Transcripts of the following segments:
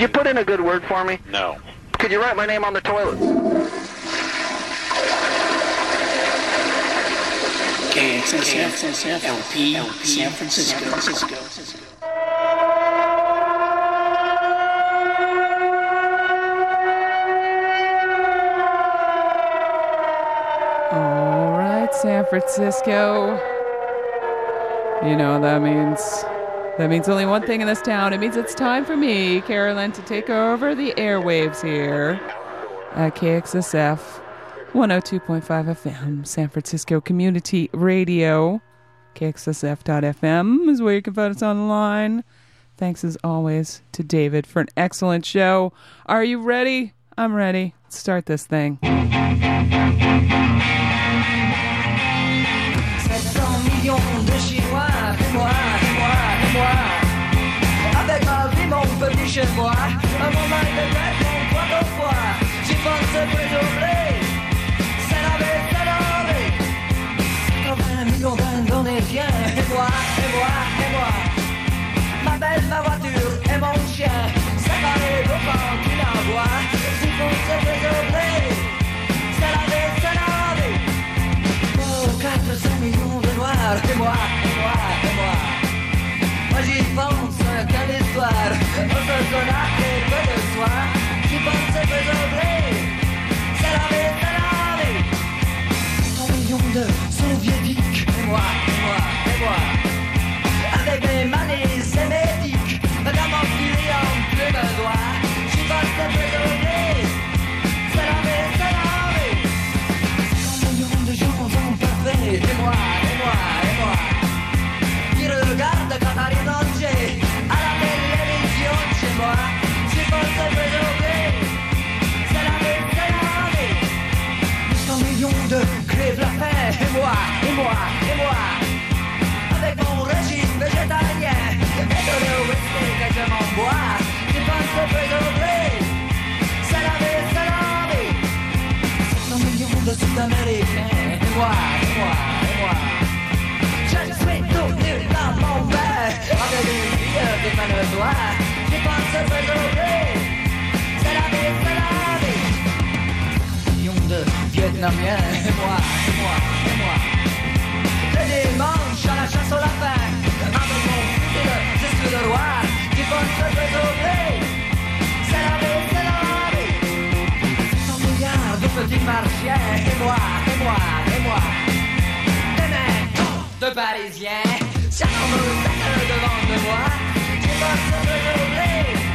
Could you put in a good word for me? No. Could you write my name on the toilet? KXSF LP San Francisco. All right, San Francisco. You know what that means. That means only one thing in this town. It means it's time for me, Carolyn, to take over the airwaves here at KXSF 102.5 FM, San Francisco Community Radio. KXSF.FM is where you can find us online. Thanks as always to David for an excellent show. Are you ready? I'm ready. Let's start this thing. Chez moi, un moment de tête, mon poids au foie. J'y pense désolé, c'est la vie, c'est la vie. 80 millions d'Indonésiens, et moi, et moi, et moi. Ma belle, ma voiture et mon chien, les copains qui l'envoient. J'y pense désolé, c'est la vie, c'est la. Oh, 400 millions de noirs, et moi, et moi, et moi. Moi j'y pense, quelle histoire, on se sonate et peu de soir. J'y pense peu oublier, c'est la vie, c'est la vie. 100 millions de soviétiques, et moi, et moi, et moi. Avec mes manies et mes tics, mon filet en plus de doigts. J'y pense peu oublier, c'est la vie, c'est la vie. 100 millions de gens sont parfaits, et moi, crèves la faim, et moi, et moi, et moi. Avec mon régime végétarien, et le whisky que je m'en bois. J'y pense aujourd'hui, c'est la vie, c'est la vie. 700 millions de Sud-Américains, et moi, et moi, et moi. Je suis tout nu dans mon bain, avec une fille qui fait le doigt. J'y pense aujourd'hui, c'est la vie, c'est la. Millions de Vietnamiens, et moi, la chasse au lapin. Abandon, et le disque de roi qui porte le réseau C'est la vie, c'est la vie. Son milliard de petits marchiens, et moi, et moi, et moi. Des mecs, de parisiens, charmeux, devant de moi qui porte le réseau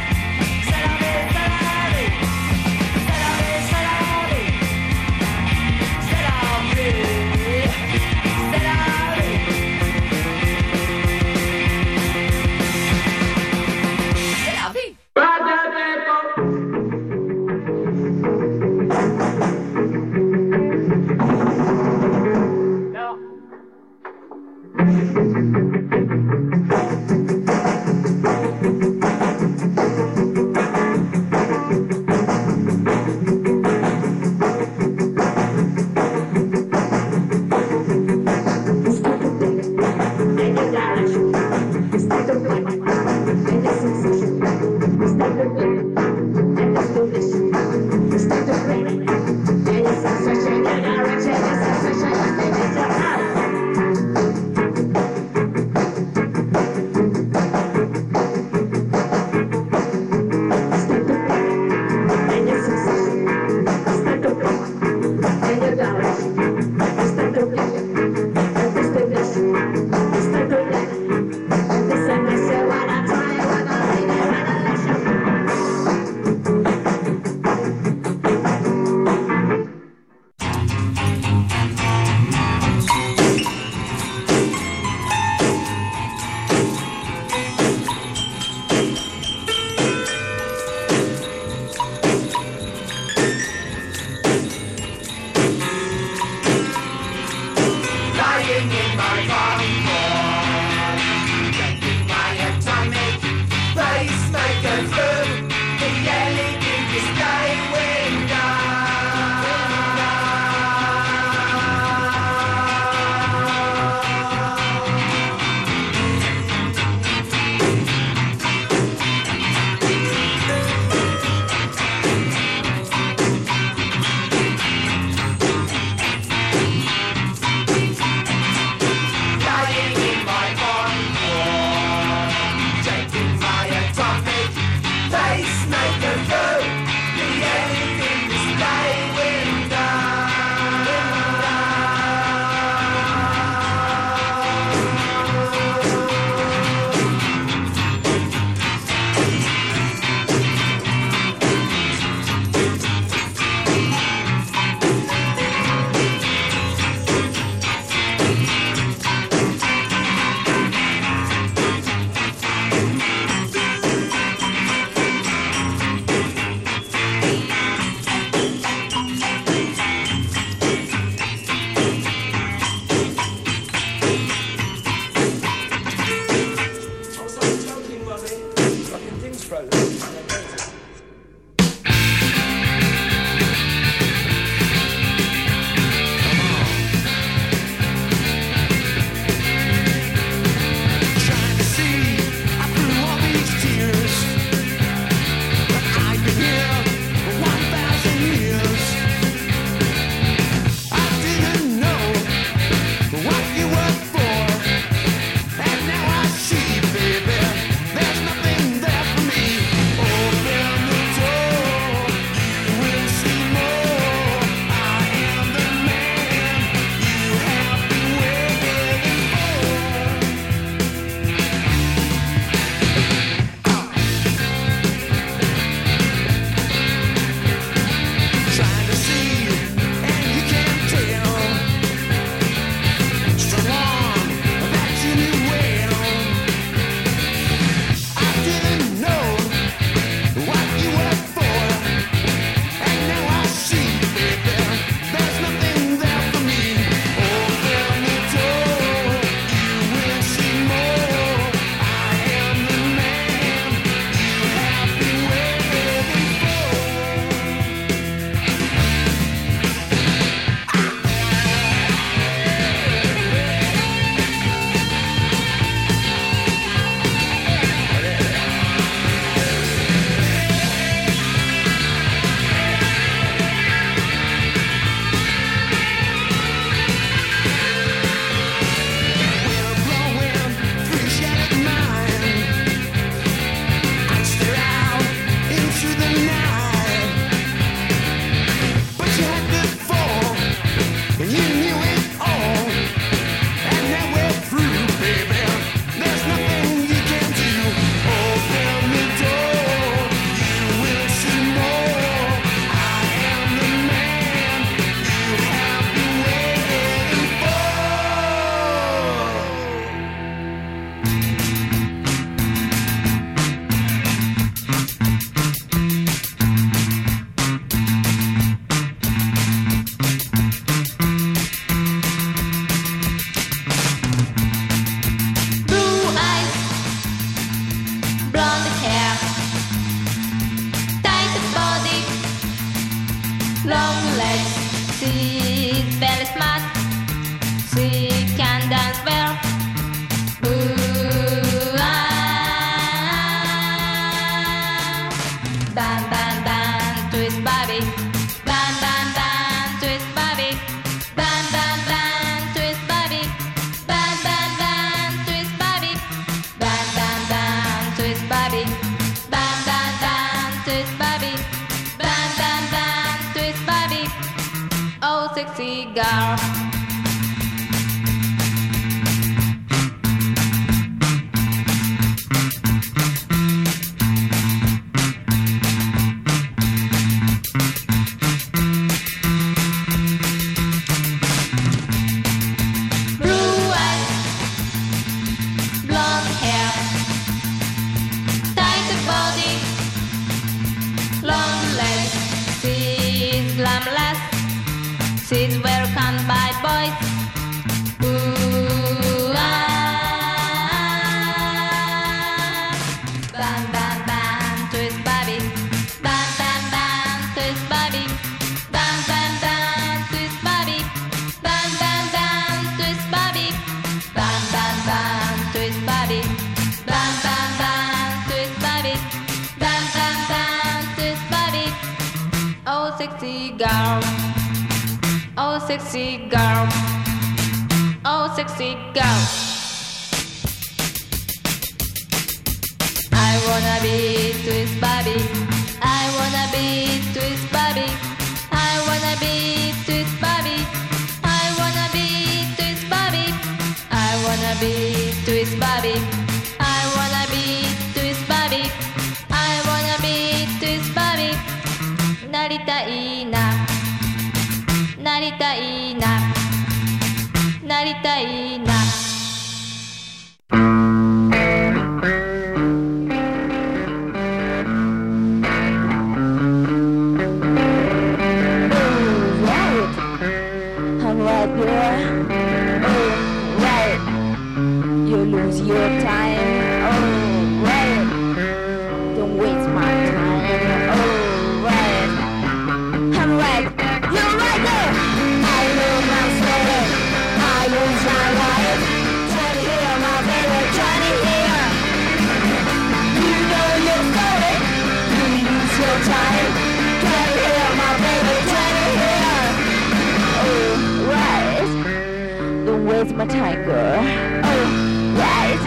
It's my tiger? Oh, right.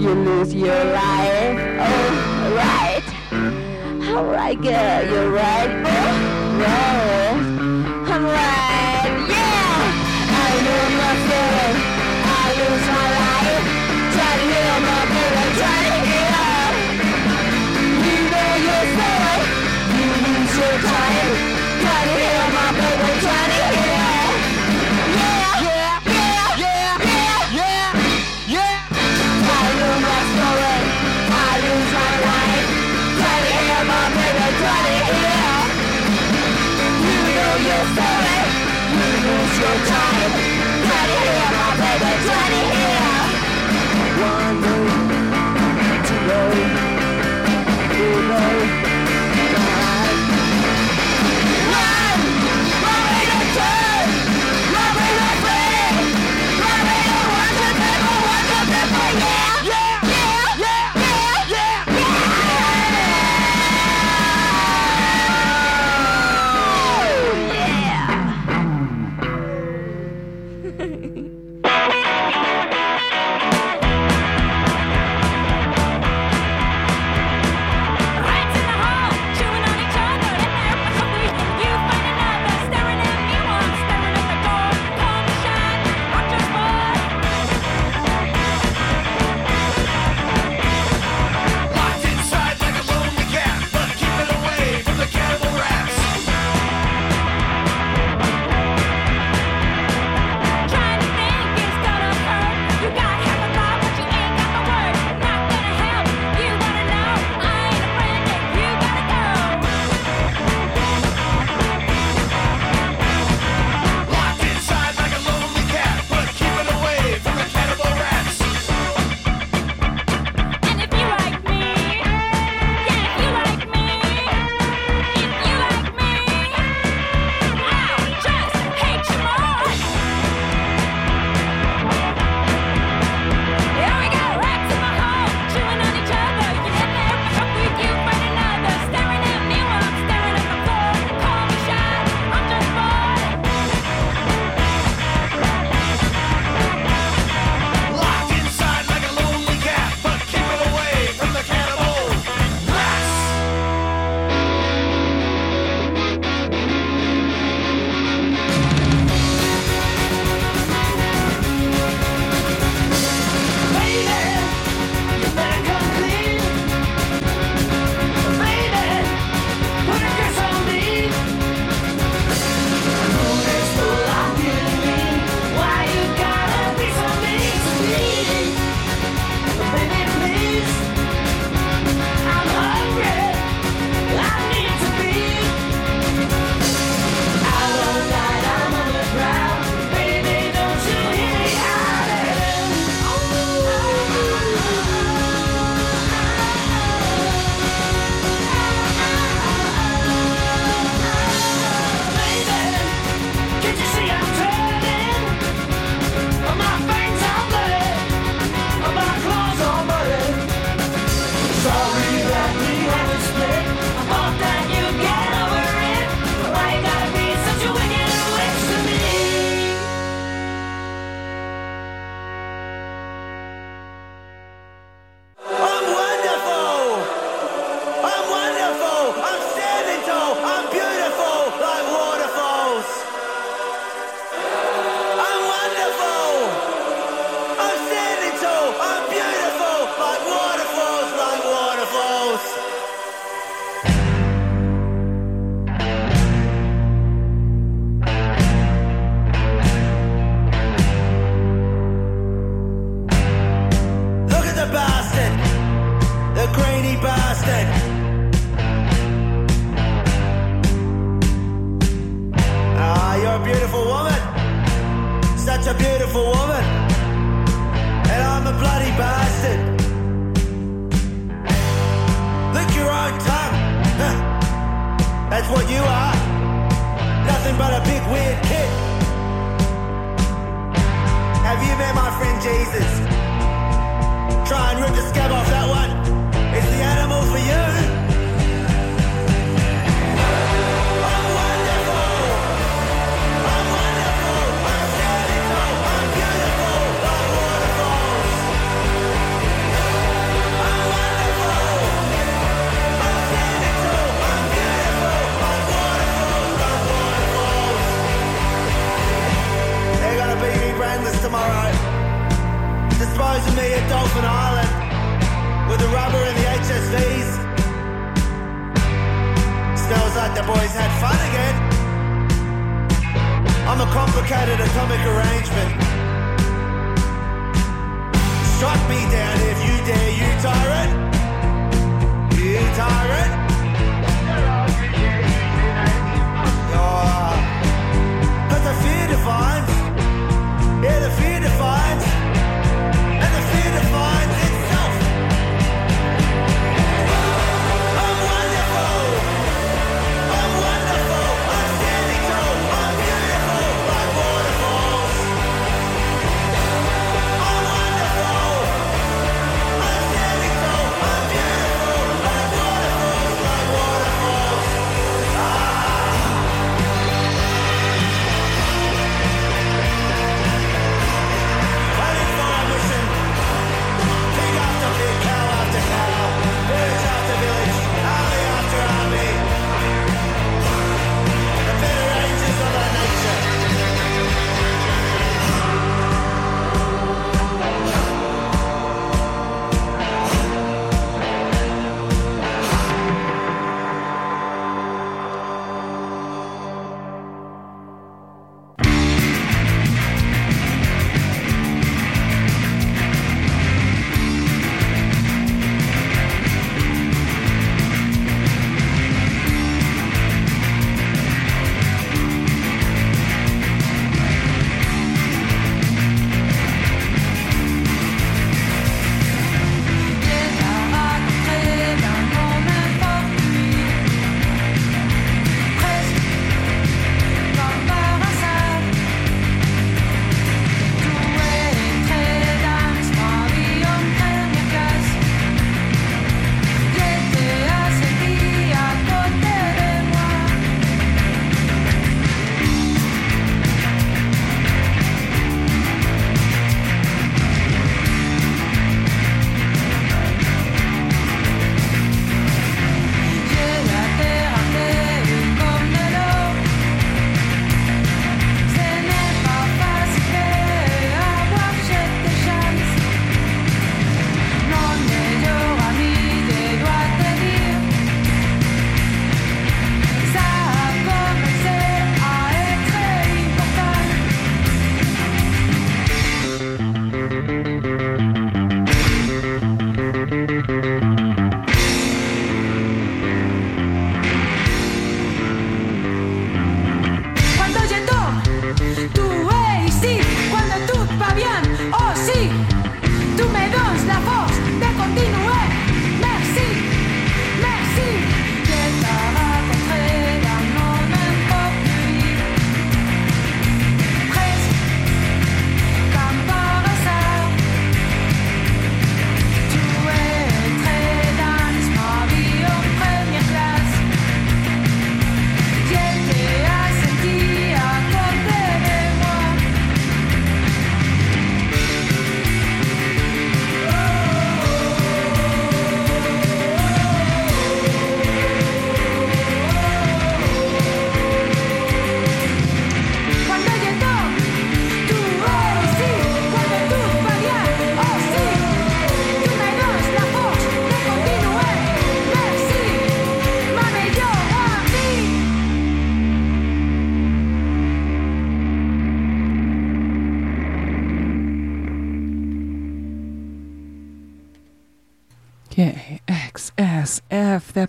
You lose your life. Oh, right. How right, girl? you right? Oh, right.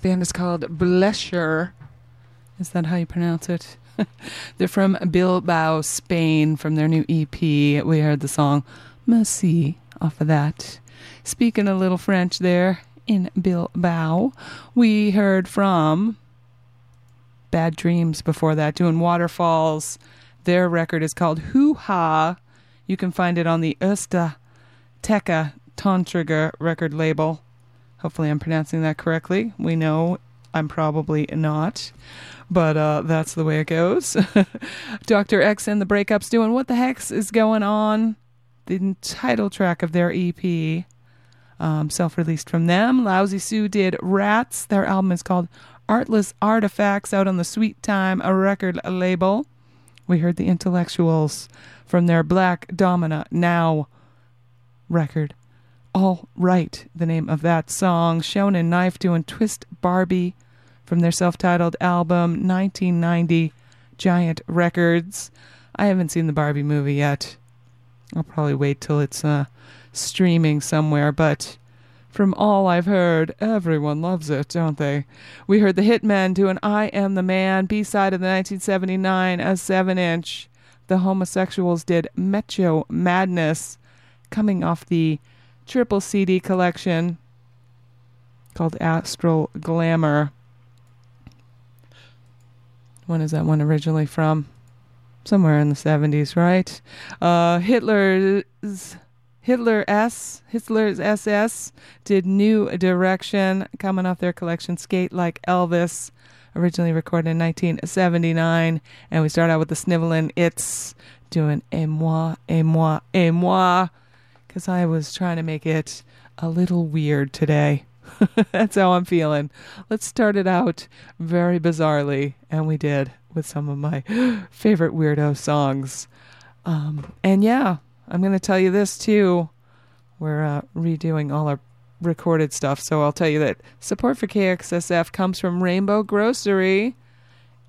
band is called Blessure. Is that how you pronounce it? They're from Bilbao, Spain, from their new EP. We heard the song Merci off of that. Speaking a little French there in Bilbao, we heard from Bad//Dreems before that, doing Waterfalls. Their record is called Hoo Ha. You can find it on the Usta Teca Tontrigger record label. Hopefully, I'm pronouncing that correctly. We know I'm probably not, but uh, that's the way it goes. Dr. Ex and the Break-Ups doing What the Hex is Going On? The title track of their EP, um, self released from them. Lousy Sue did Rats. Their album is called Artless Artifacts out on the Sweet Time, a record label. We heard the Intellectuals from their Black Domina Now record. All Right, the name of that song. Shonen Knife doing Twist Barbie from their self titled album 1990 Giant Records. I haven't seen the Barbie movie yet. I'll probably wait till it's uh, streaming somewhere, but from all I've heard, everyone loves it, don't they? We heard the Hitmen doing I Am the Man, B side of the 1979, a 7 inch. The Homosexuals did Mecho Madness, coming off the triple CD collection called Astral Glamour. When is that one originally from? Somewhere in the 70s, right? Uh, Hitler's Hitler S, Hitler's SS did New Direction, coming off their collection Skate Like Elvis, originally recorded in 1979. And we start out with the Snivelling Shits doing Et moi, et moi, et moi, because I was trying to make it a little weird today. That's how I'm feeling. Let's start it out very bizarrely, and we did with some of my favorite weirdo songs. Um, and yeah, I'm going to tell you this too. We're uh, redoing all our recorded stuff, so I'll tell you that support for KXSF comes from Rainbow Grocery,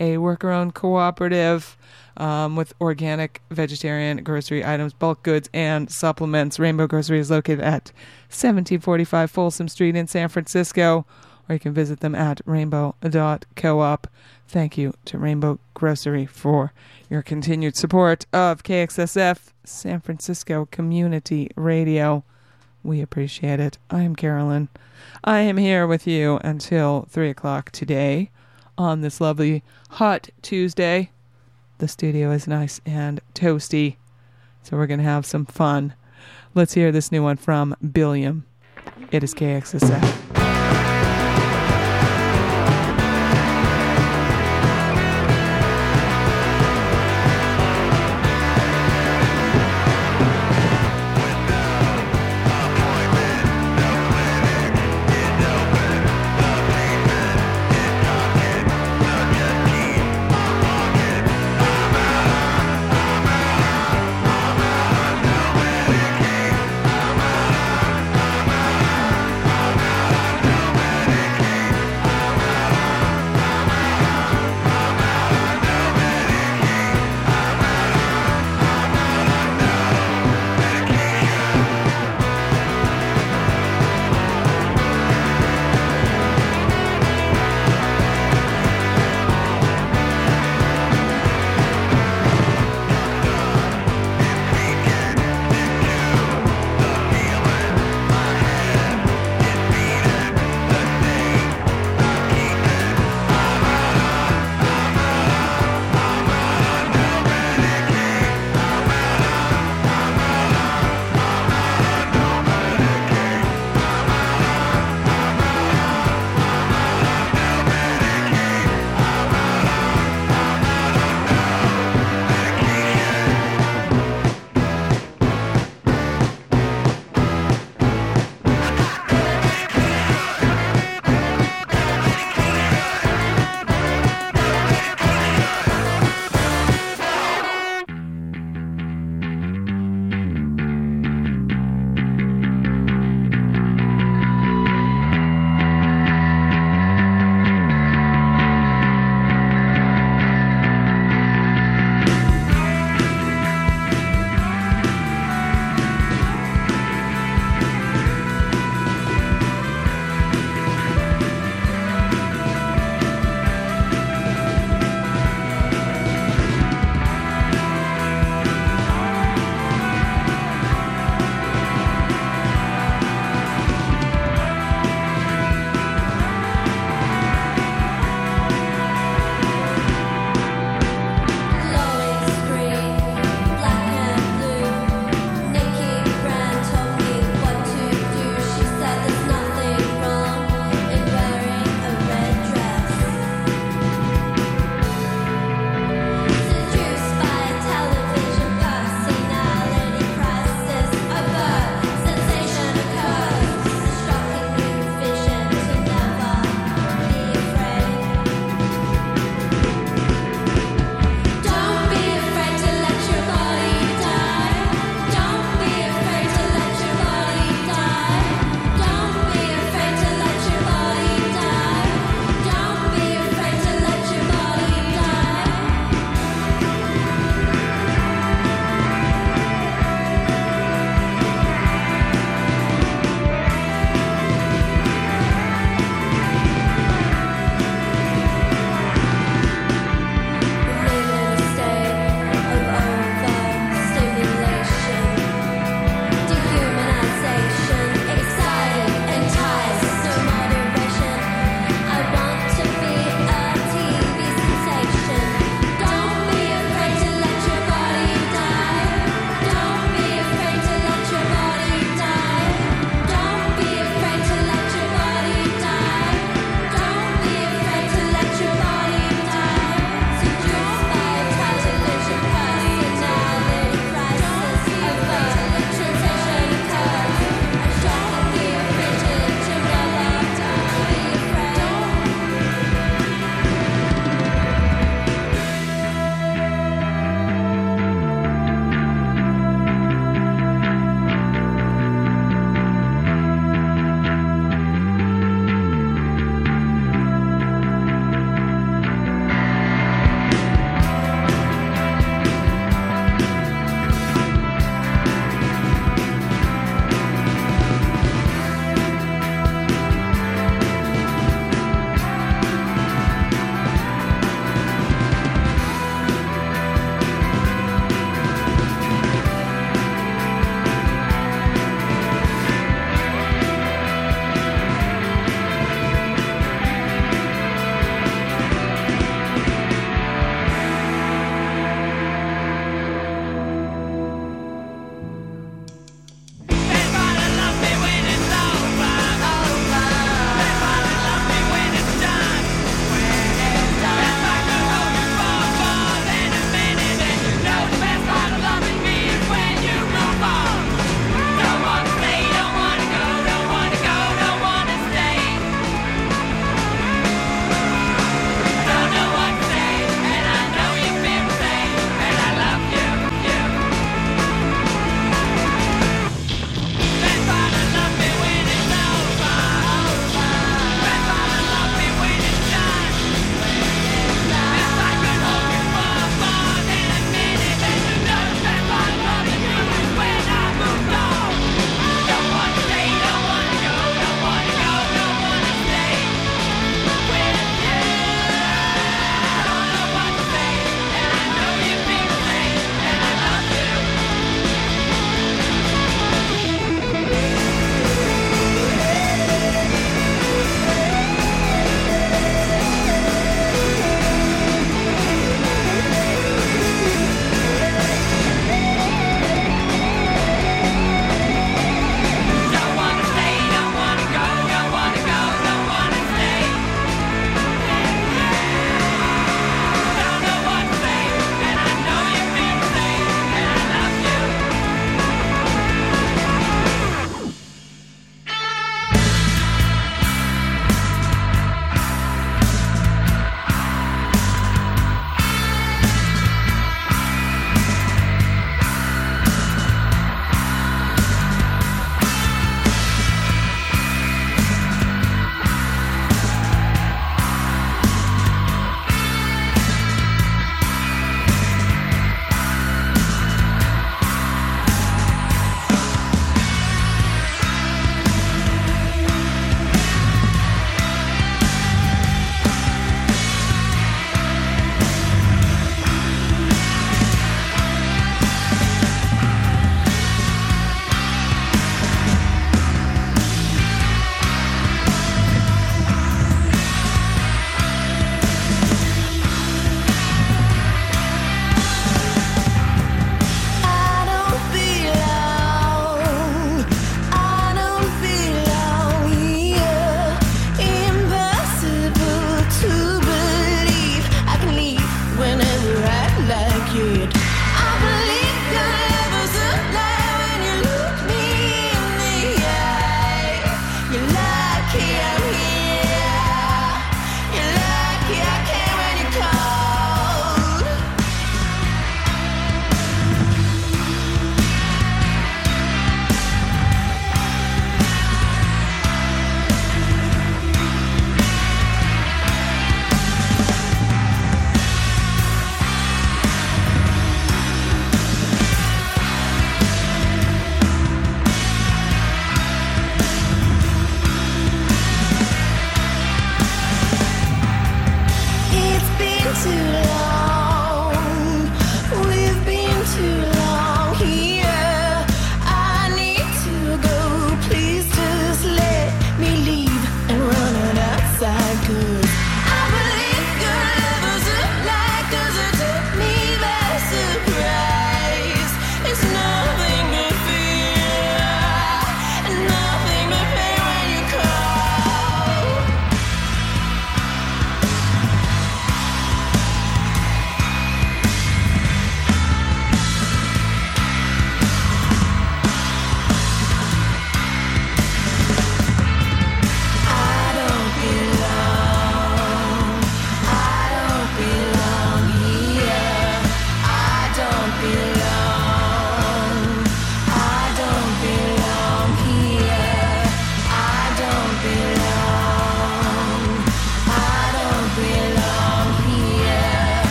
a worker owned cooperative um, with organic, vegetarian grocery items, bulk goods, and supplements. Rainbow Grocery is located at 1745 Folsom Street in San Francisco, or you can visit them at rainbow.coop. Thank you to Rainbow Grocery for your continued support of KXSF San Francisco Community Radio. We appreciate it. I am Carolyn. I am here with you until 3 o'clock today on this lovely hot Tuesday. The studio is nice and toasty, so we're going to have some fun. Let's hear this new one from Billiam. It is KXSF.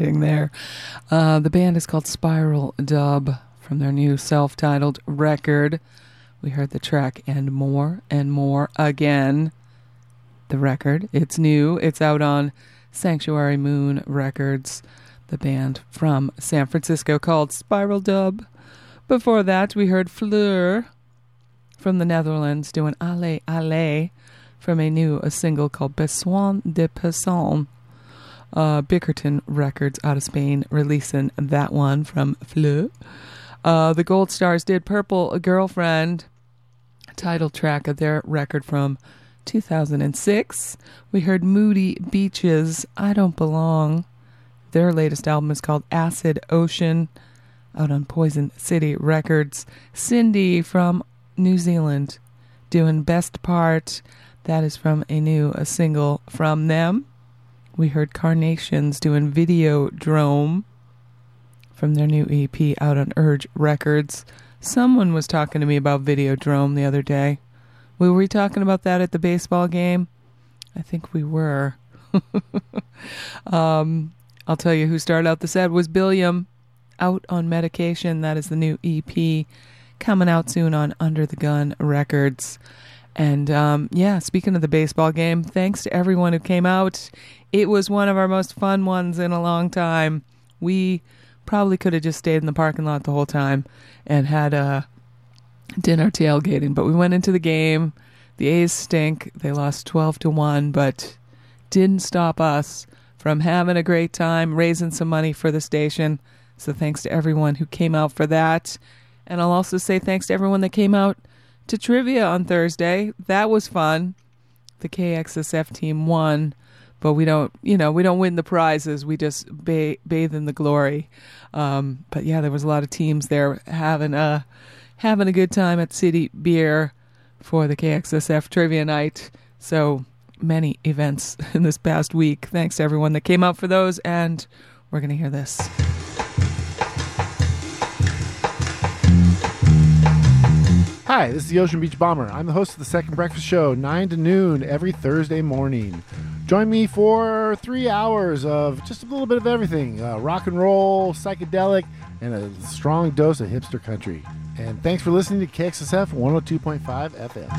Ending there. Uh, the band is called Spiral Dub from their new self titled record. We heard the track and more and more again. The record, it's new. It's out on Sanctuary Moon Records, the band from San Francisco called Spiral Dub. Before that, we heard Fleur from the Netherlands doing Allez Allez from a new a single called Besoin de Personne. Uh, Bickerton Records out of Spain releasing that one from Fleur. Uh, the Goldstars did Purple Girlfriend, title track of their record from 2006. We heard Moody Beaches, I Don't Belong. Their latest album is called Acid Ocean, out on Poison City Records. Cindy from New Zealand doing Best Part. That is from a new a single from them. We heard Carnations doing Video Videodrome from their new EP out on Urge Records. Someone was talking to me about Video Videodrome the other day. Were we talking about that at the baseball game? I think we were. um, I'll tell you who started out the set was Billiam, out on medication. That is the new EP coming out soon on Under the Gun Records. And um, yeah, speaking of the baseball game, thanks to everyone who came out. It was one of our most fun ones in a long time. We probably could have just stayed in the parking lot the whole time and had uh, dinner tailgating, but we went into the game. The A's stink. They lost 12 to 1, but didn't stop us from having a great time, raising some money for the station. So thanks to everyone who came out for that. And I'll also say thanks to everyone that came out to trivia on Thursday. That was fun. The KXSF team won, but we don't, you know, we don't win the prizes. We just ba- bathe in the glory. Um, but yeah, there was a lot of teams there having a having a good time at City Beer for the KXSF trivia night. So many events in this past week. Thanks to everyone that came out for those, and we're gonna hear this. Hi, this is the Ocean Beach Bomber. I'm the host of the Second Breakfast Show, 9 to noon every Thursday morning. Join me for three hours of just a little bit of everything uh, rock and roll, psychedelic, and a strong dose of hipster country. And thanks for listening to KXSF 102.5 FM.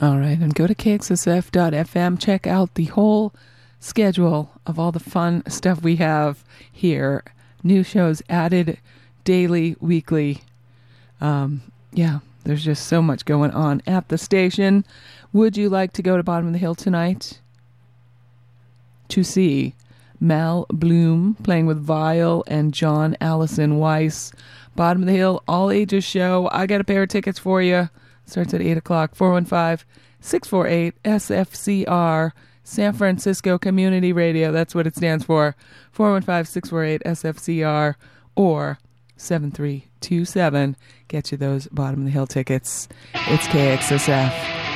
All right, and go to kxsf.fm. Check out the whole schedule of all the fun stuff we have here. New shows added daily, weekly. Um, yeah, there's just so much going on at the station. Would you like to go to Bottom of the Hill tonight to see Mal Blum playing with Vile and John Allison Weiss? Bottom of the Hill, all ages show. I got a pair of tickets for you. Starts at 8 o'clock. 415 648 SFCR. San Francisco Community Radio. That's what it stands for. 415 648 SFCR or 7327. Get you those bottom of the hill tickets. It's KXSF.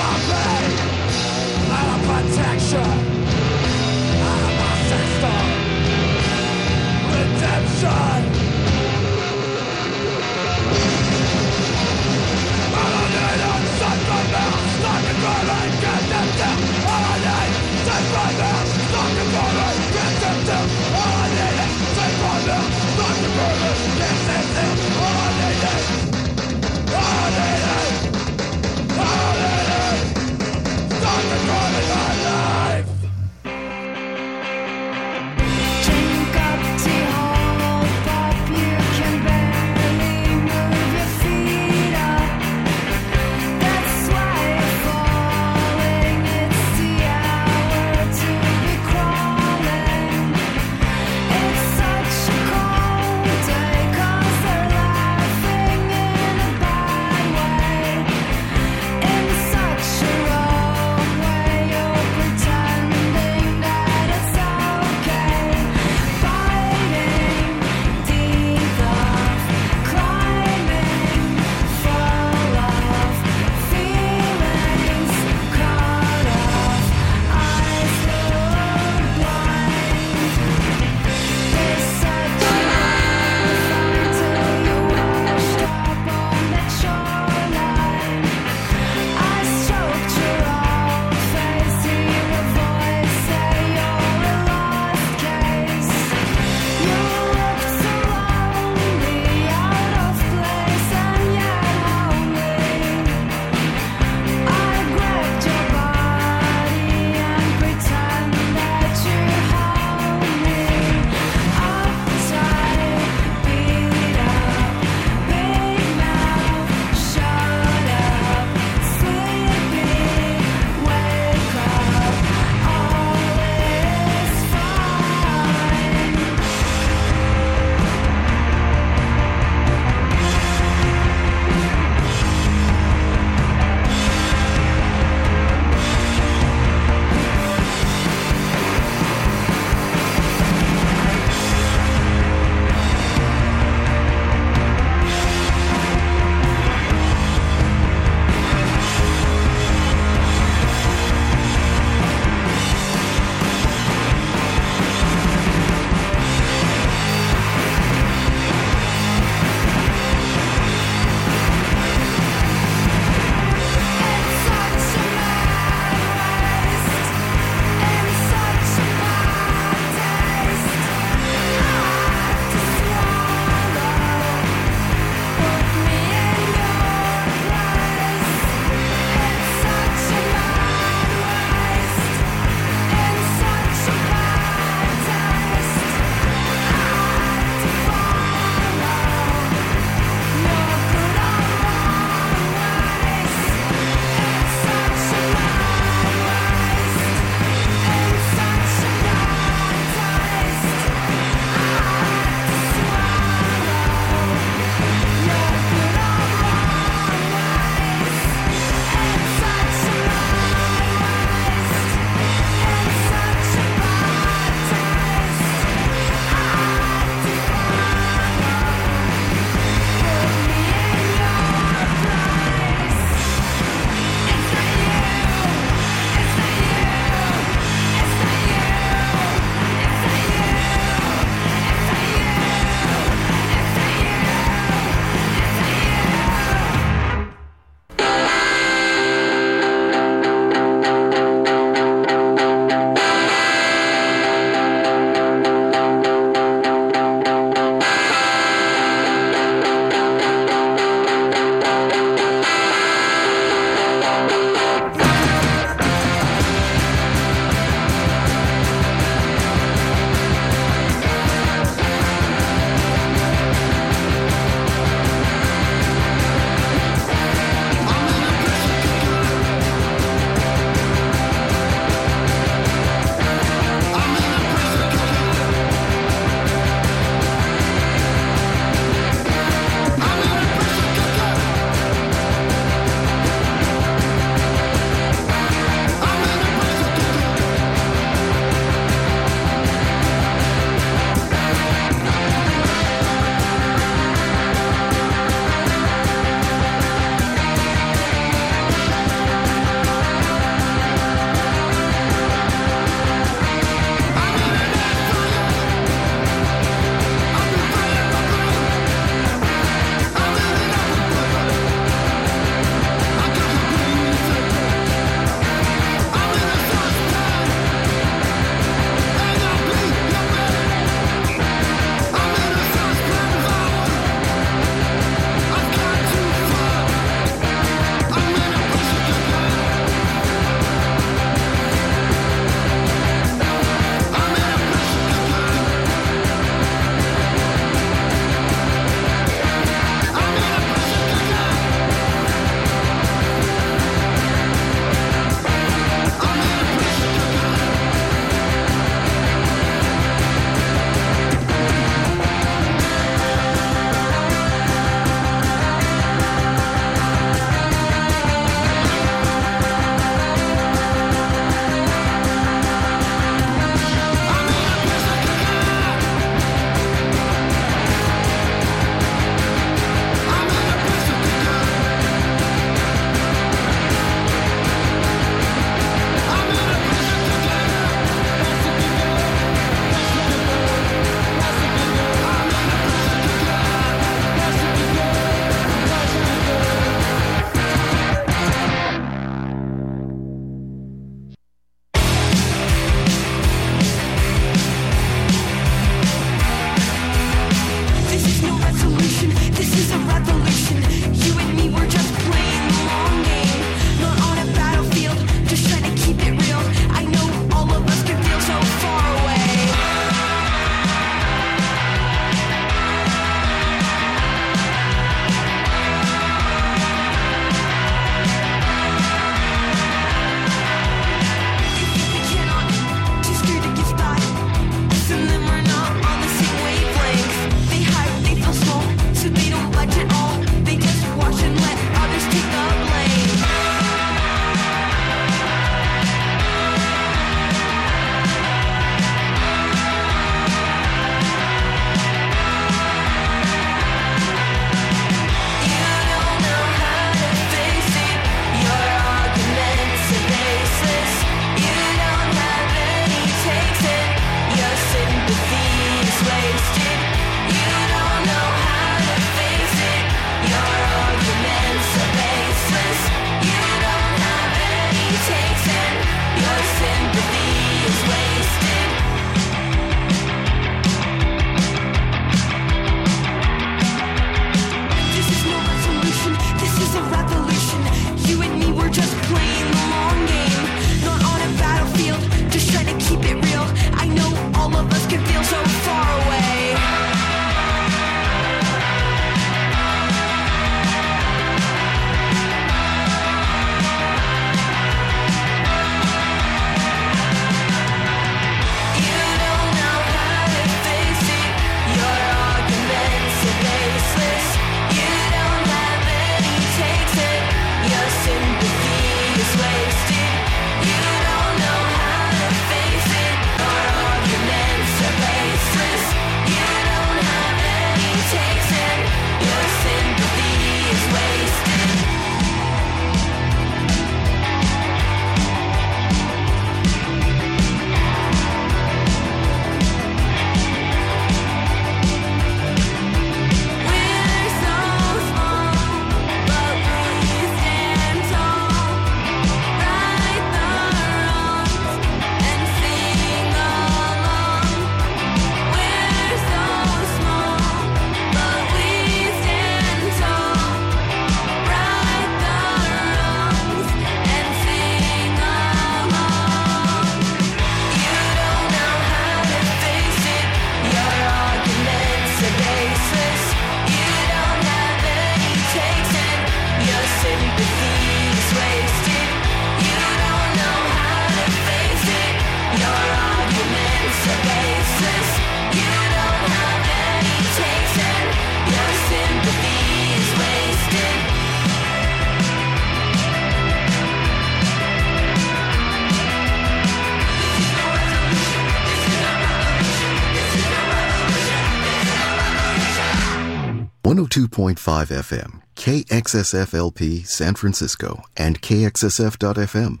102.5 FM, KXSFLP San Francisco, and KXSF.FM.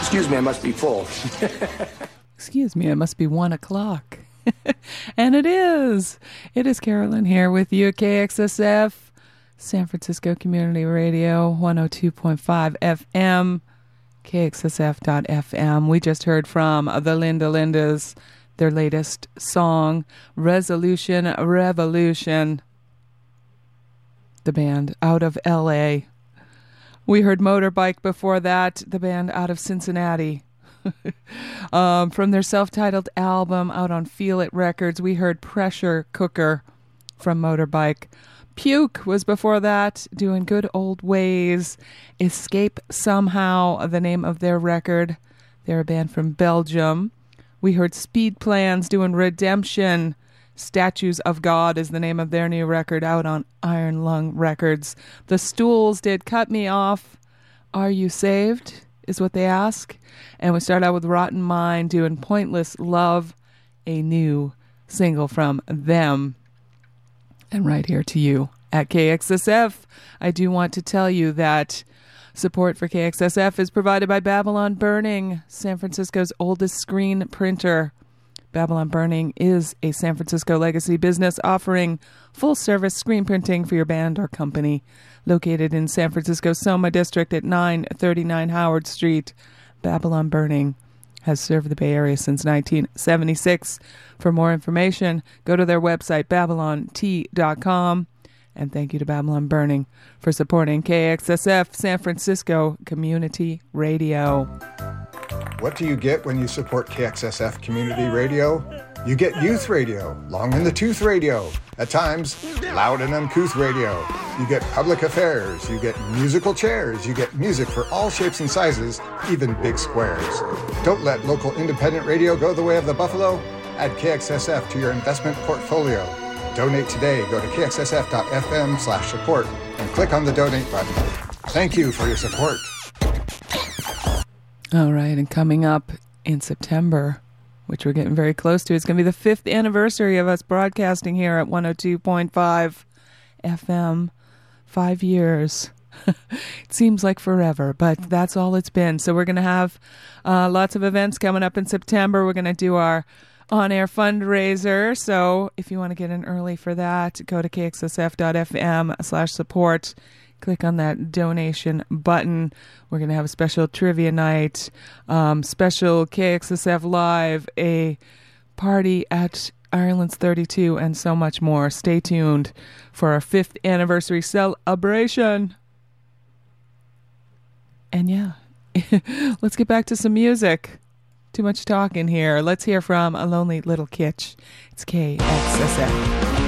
Excuse me, I must be full. Excuse me, it must be one o'clock. and it is. It is Carolyn here with you at KXSF, San Francisco Community Radio, 102.5 FM, KXSF.FM. We just heard from the Linda Lindas, their latest song, Resolution Revolution, the band out of LA. We heard Motorbike before that, the band out of Cincinnati. um, from their self titled album out on Feel It Records, we heard Pressure Cooker from Motorbike. Peuk was before that, doing good old ways. Escape Somehow, the name of their record. They're a band from Belgium. We heard Speed Plans doing Redemption. Statues of God is the name of their new record out on Iron Lung Records. The Stools did Cut Me Off. Are You Saved? is what they ask. And we start out with Rotten Mind doing Pointless Love, a new single from them. And right here to you at KXSF, I do want to tell you that support for KXSF is provided by Babylon Burning, San Francisco's oldest screen printer. Babylon Burning is a San Francisco legacy business offering full service screen printing for your band or company. Located in San Francisco Soma District at 939 Howard Street, Babylon Burning has served the Bay Area since 1976. For more information, go to their website, babylont.com. And thank you to Babylon Burning for supporting KXSF San Francisco Community Radio. What do you get when you support KXSF Community Radio? You get youth radio, long in the tooth radio, at times loud and uncouth radio. You get public affairs, you get musical chairs, you get music for all shapes and sizes, even big squares. Don't let local independent radio go the way of the buffalo. Add KXSF to your investment portfolio. Donate today. Go to kxsf.fm slash support and click on the donate button. Thank you for your support. All right, and coming up in September, which we're getting very close to, it's going to be the fifth anniversary of us broadcasting here at 102.5 FM. Five years. it seems like forever, but that's all it's been. So we're going to have uh, lots of events coming up in September. We're going to do our on-air fundraiser. So if you want to get in early for that, go to kxsf.fm slash support. Click on that donation button. We're going to have a special trivia night, um, special KXSF Live, a party at Ireland's 32, and so much more. Stay tuned for our fifth anniversary celebration. And yeah, let's get back to some music. Too much talking here. Let's hear from a Lonely Little Kitsch. It's KXSF.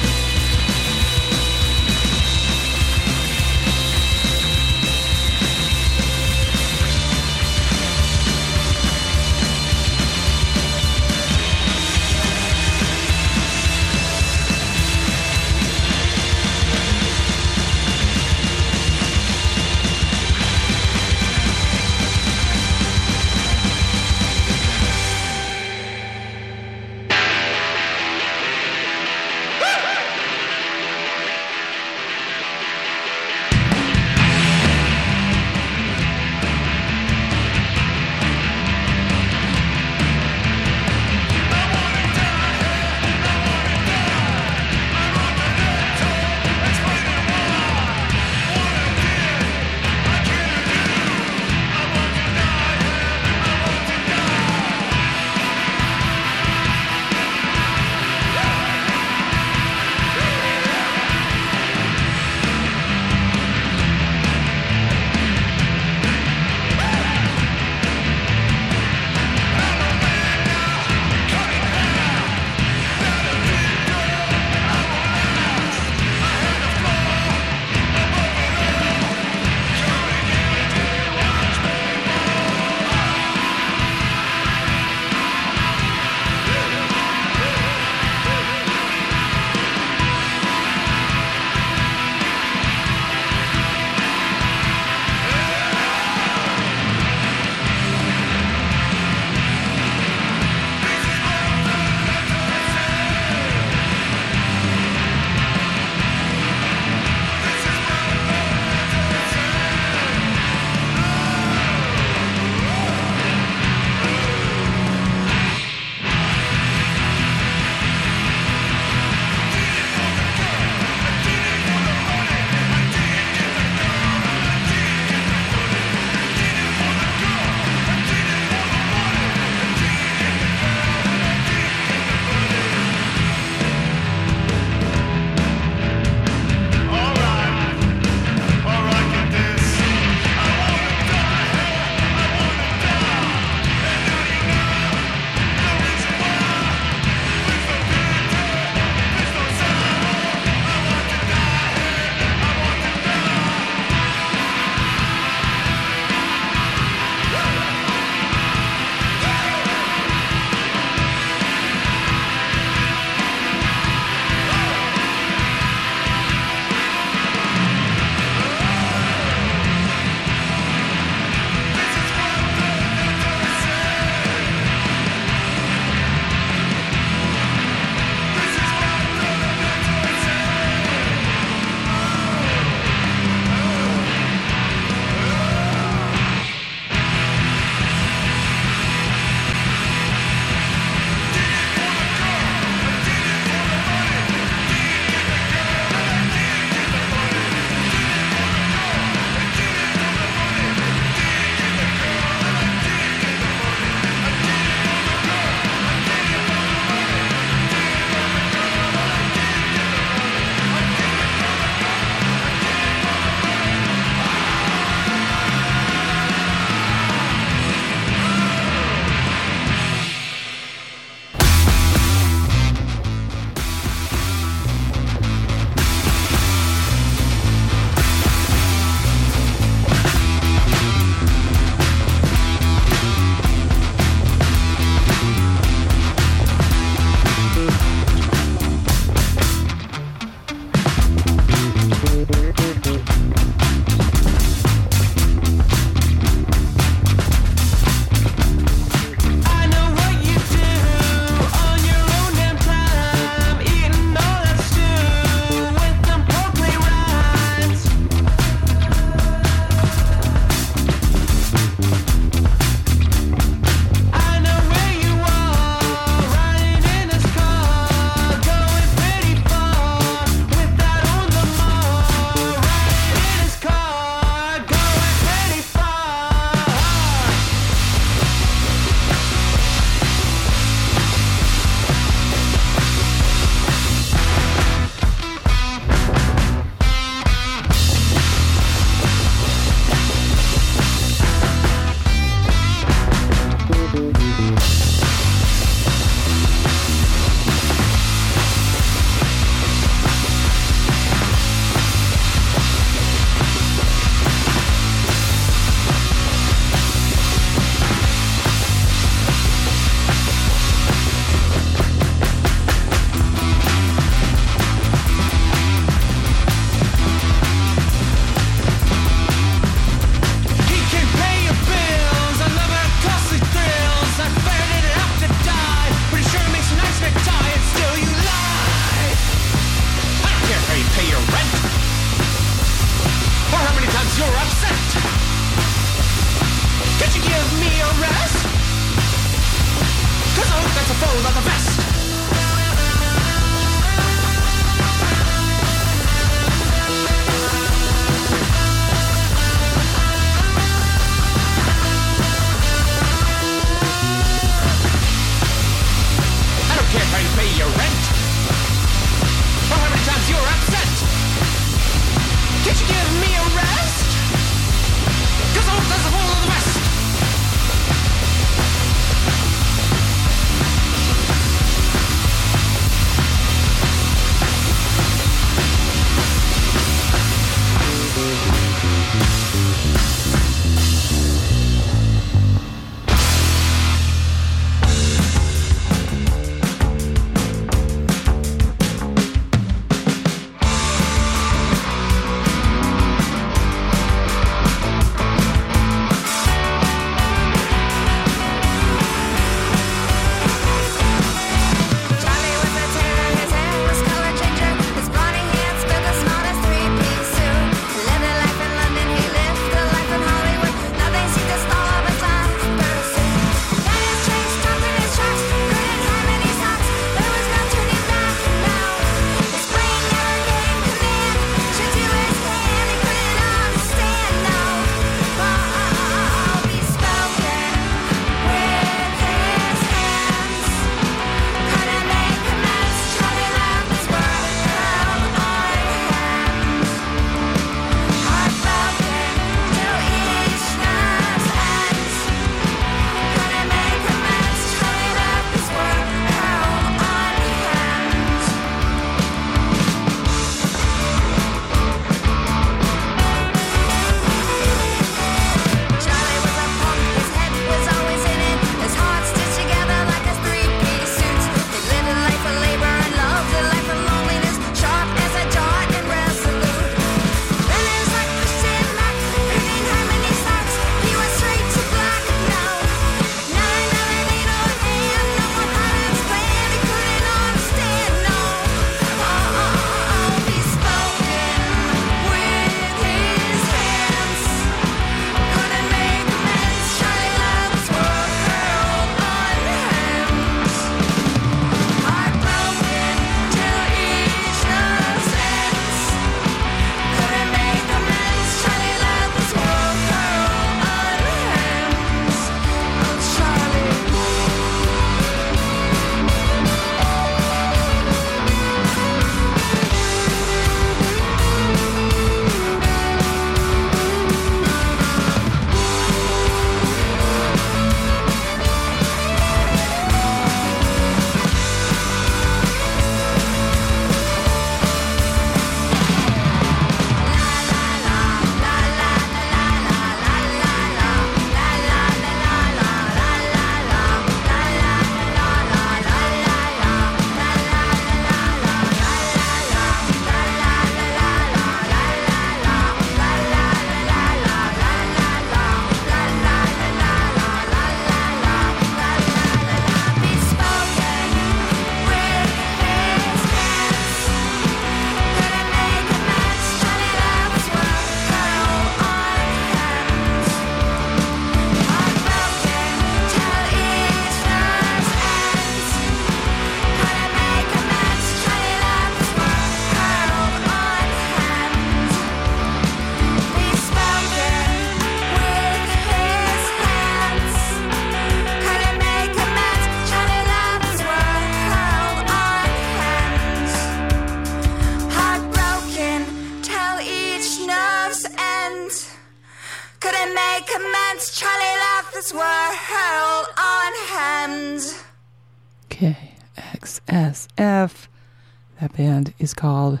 Is called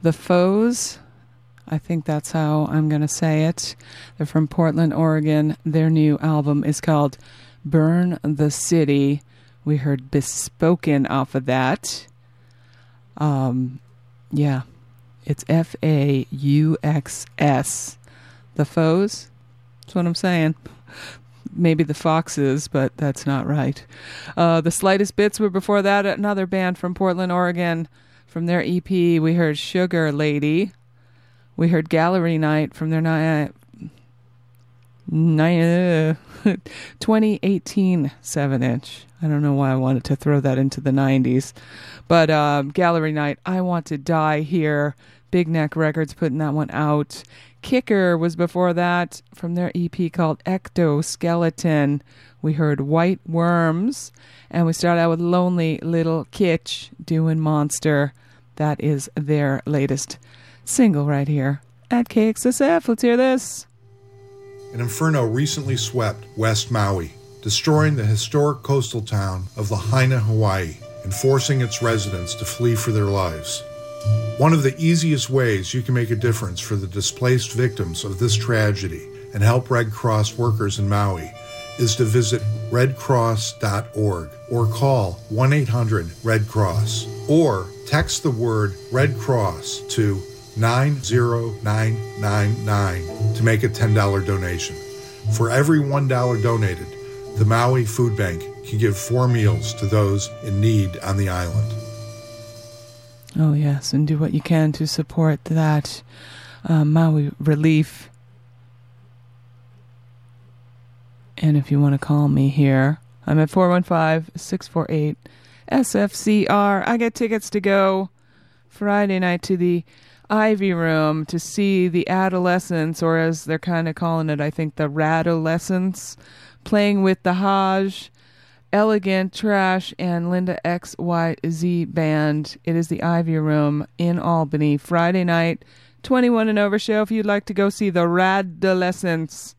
The Fauxs. I think that's how I'm going to say it. They're from Portland, Oregon. Their new album is called Burn the City. We heard Bespoken off of that. Um, yeah, it's F A U X S. The Fauxs. That's what I'm saying. Maybe the Foxes, but that's not right. Uh, the Slightest Bits were before that. Another band from Portland, Oregon. From their EP, we heard Sugar Lady. We heard Gallery Night from their ni- ni- uh, 2018 7 inch. I don't know why I wanted to throw that into the 90s. But um, Gallery Night, I Want to Die Here. Big Neck Records putting that one out. Kikker was before that from their EP called Ectoskeleton. We heard White Worms. And we started out with Lonely Little Kitsch doing Monster. That is their latest single right here at KXSF. Let's hear this. An inferno recently swept West Maui, destroying the historic coastal town of Lahaina, Hawaii, and forcing its residents to flee for their lives. One of the easiest ways you can make a difference for the displaced victims of this tragedy and help Red Cross workers in Maui is to visit redcross.org or call 1 800 Red Cross or text the word Red Cross to 90999 to make a $10 donation. For every $1 donated, the Maui Food Bank can give four meals to those in need on the island. Oh, yes, and do what you can to support that uh, Maui relief. And if you want to call me here, I'm at 415 648 SFCR. I get tickets to go Friday night to the Ivy Room to see the adolescents, or as they're kind of calling it, I think the radolescents, playing with the Hajj, Elegant Trash, and Linda XYZ Band. It is the Ivy Room in Albany, Friday night, 21 and over show if you'd like to go see the radolescents.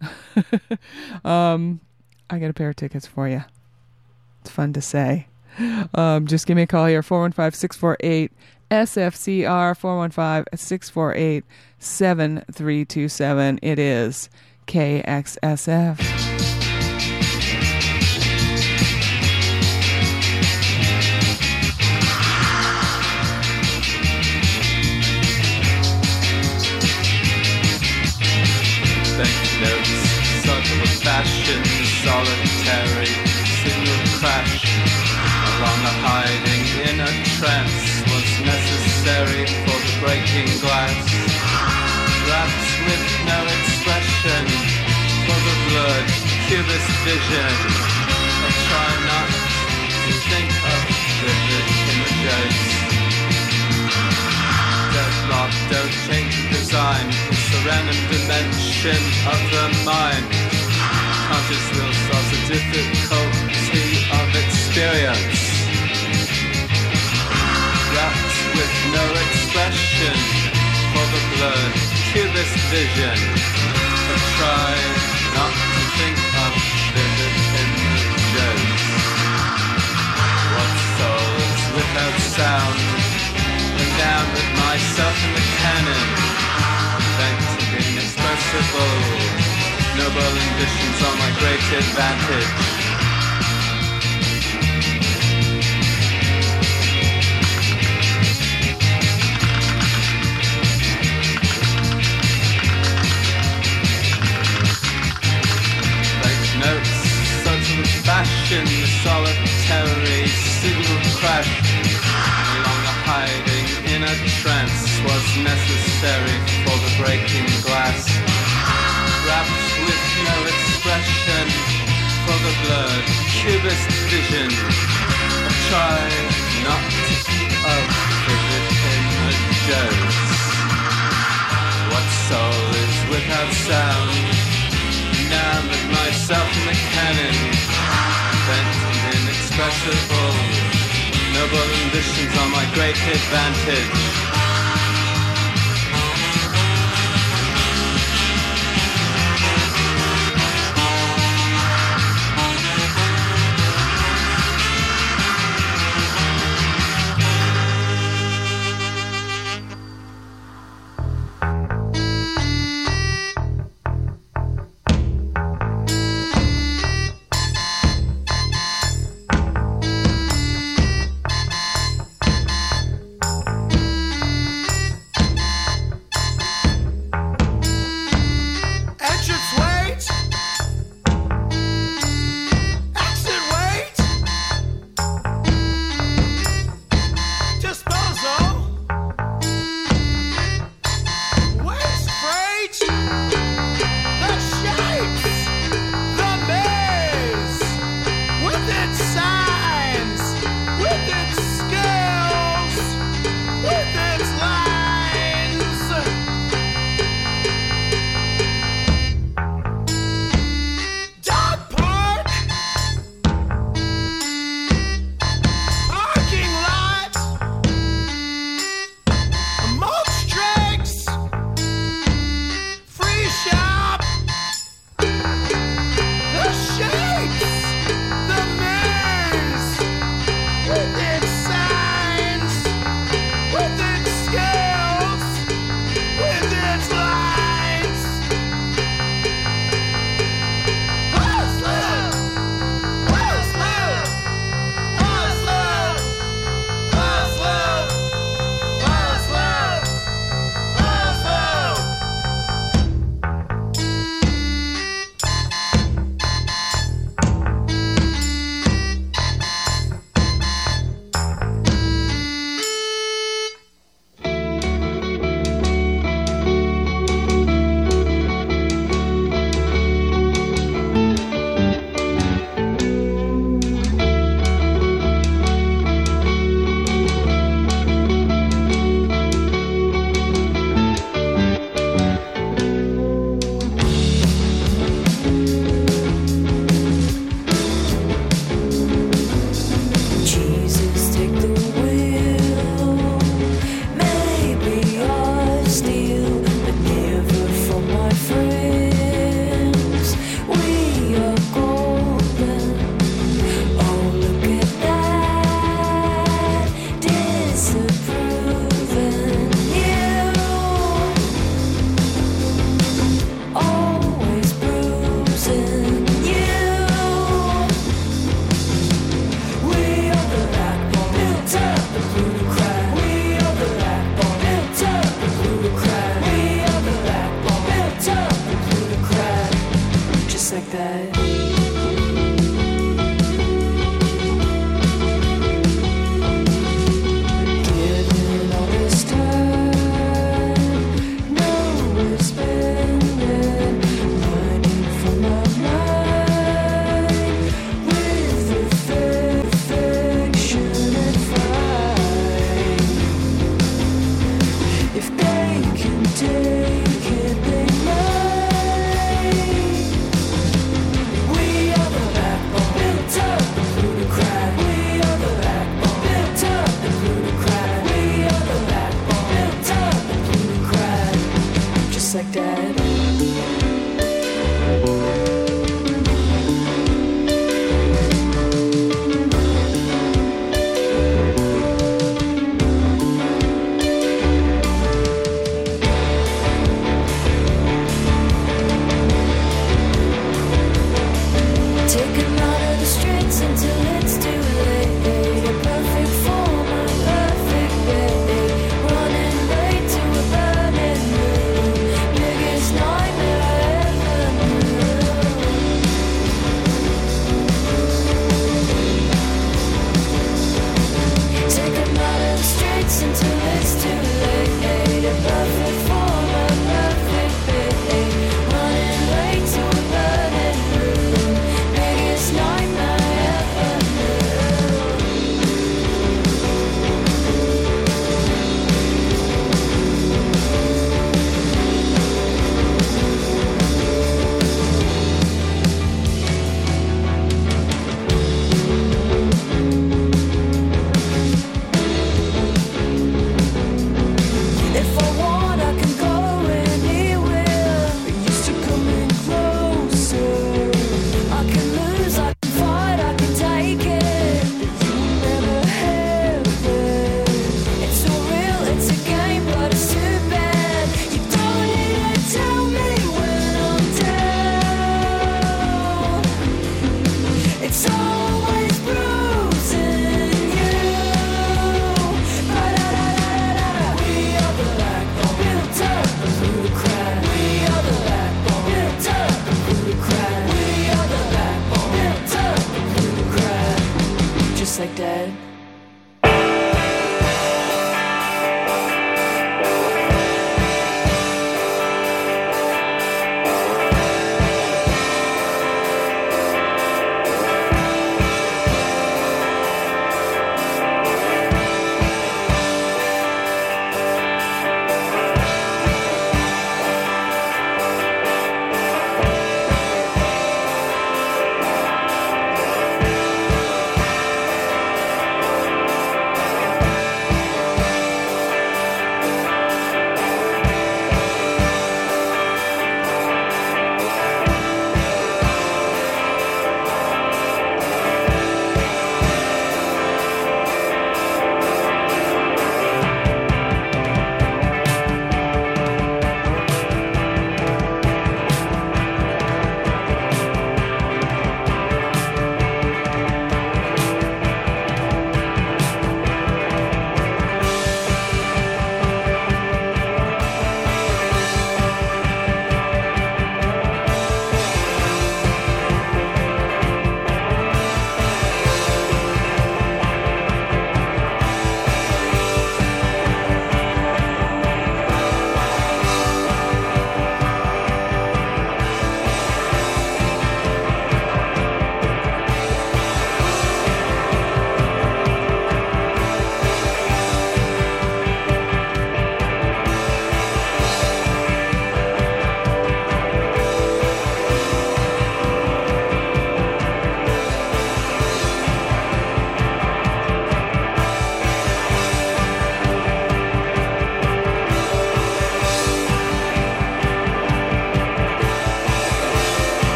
um, I got a pair of tickets for you. It's fun to say. Um, just give me a call here, 415 648 SFCR 415 648 7327. It is KXSF. Vision. I try not to think of vivid images. Deadlock, don't change the design. It's the random dimension of the mind. Conscious will solve the difficulty of experience. Wrapped with no expression for the blurred cubist vision. I try without down with myself in the canon. Vented inexpressible. Noble ambitions are my great advantage. A trance was necessary for the breaking glass. Wrapped with no expression for the blurred cubist vision. Try not to think of vivid images. What soul is without sound? Enamored myself in the canon, bent inexpressible. Noble ambitions are my great advantage.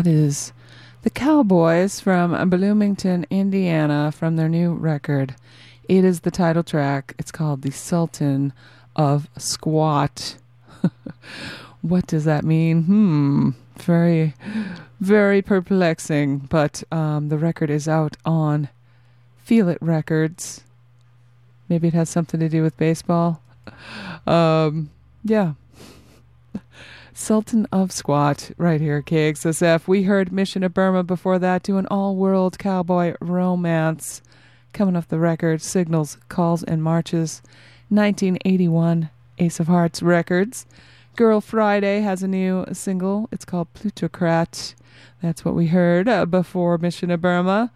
That is the Cowboys from Bloomington, Indiana, from their new record. It is the title track. It's called The Sultan of Squat. what does that mean? Hmm. Very, very perplexing. But um, the record is out on Feel It Records. Maybe it has something to do with baseball. Um, yeah. Sultan of Squat, right here, KXSF. We heard Mission of Burma before that, doing all world cowboy romance. Coming off the record, Signals, Calls, and Marches, 1981, Ace of Hearts Records. Girl Friday has a new single. It's called Plutocrat. That's what we heard uh, before Mission of Burma.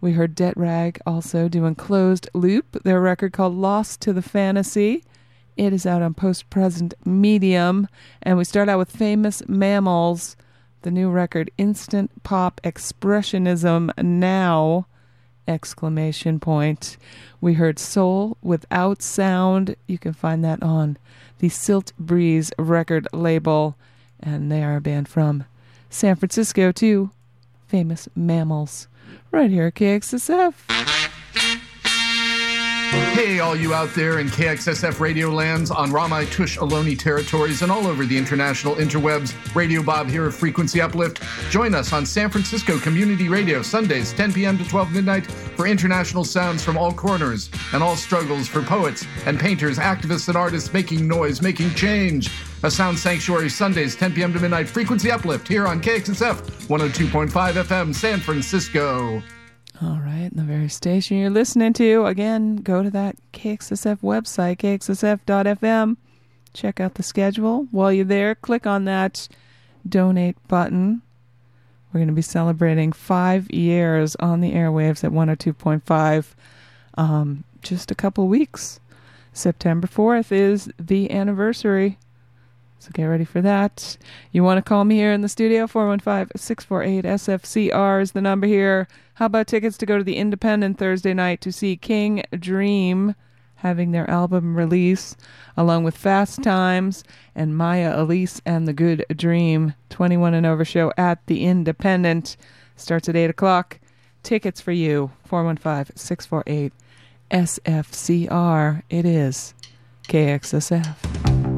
We heard Debt Rag also doing Closed Loop, their record called Lost to the Fantasy. It is out on Post Present Medium. And we start out with Famous Mammals, the new record Instant Pop Expressionism Now! Exclamation point. We heard Soul Without Sound. You can find that on the Siltbreeze record label. And they are a band from San Francisco, too. Famous Mammals. Right here at KXSF. Hey, all you out there in KXSF radio lands on Ramaytush Ohlone territories and all over the international interwebs. Radio Bob here of Frequency Uplift. Join us on San Francisco Community Radio Sundays, 10 p.m. to 12 midnight for international sounds from all corners and all struggles for poets and painters, activists and artists making noise, making change. A Sound Sanctuary Sundays, 10 p.m. to midnight. Frequency Uplift here on KXSF 102.5 FM, San Francisco. All right, the very station you're listening to, again, go to that KXSF website, kxsf.fm. Check out the schedule. While you're there, click on that donate button. We're going to be celebrating five years on the airwaves at 102.5 um, just a couple weeks. September 4th is the anniversary. So get ready for that. You want to call me here in the studio? 415 648 SFCR is the number here. How about tickets to go to the Independent Thursday night to see King Dream having their album release, along with Fast Times and Maya Elise and the Good Dream 21 and over show at the Independent. Starts at 8 o'clock. Tickets for you 415 648 SFCR. It is KXSF.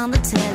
On the telly.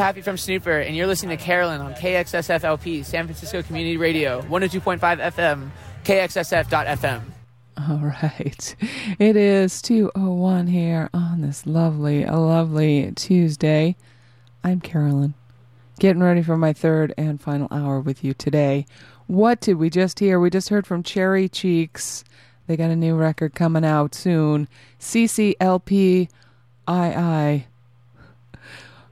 Happy from Snooper, and you're listening to Carolyn on KXSFLP, San Francisco Community Radio, 102.5 FM, KXSF.FM. All right. It is 201 here on this lovely, lovely Tuesday. I'm Carolyn, getting ready for my third and final hour with you today. What did we just hear? We just heard from Cherry Cheeks. They got a new record coming out soon. CCLP II.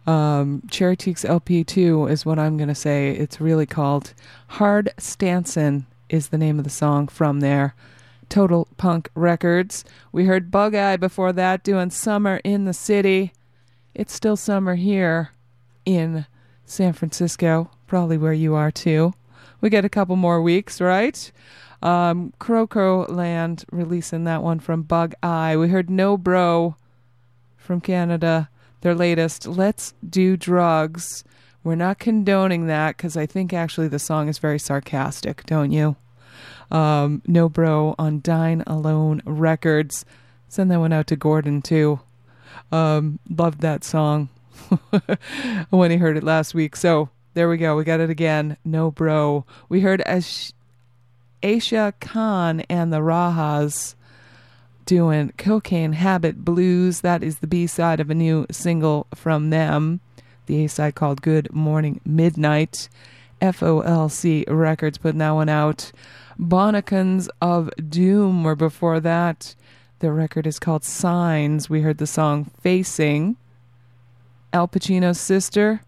Um, Cherry Cheeks LP2 is what I'm going to say. It's really called Hard Stanson is the name of the song from there. Total Punk Records. We heard Bugeye before that doing Summer in the City. It's still summer here in San Francisco, probably where you are too. We get a couple more weeks, right? Um, Croco Land releasing that one from Bug Eye. We heard NOBRO from Canada, their latest, Let's Do Drugs. We're not condoning that because I think actually the song is very sarcastic, don't you? Um, NOBRO on Dine Alone Records. Send that one out to Gordon too. Um, loved that song when he heard it last week. So there we go. We got it again. NOBRO. We heard Ash- Aisha Khan and the Rajahs doing Cocaine Habit Blues. That is the B side of a new single from them. The A side called Good Morning Midnight. FOLC Records putting that one out. Bonnacons of Doom were before that. The record is called Signs. We heard the song Facing. Al Pacino's sister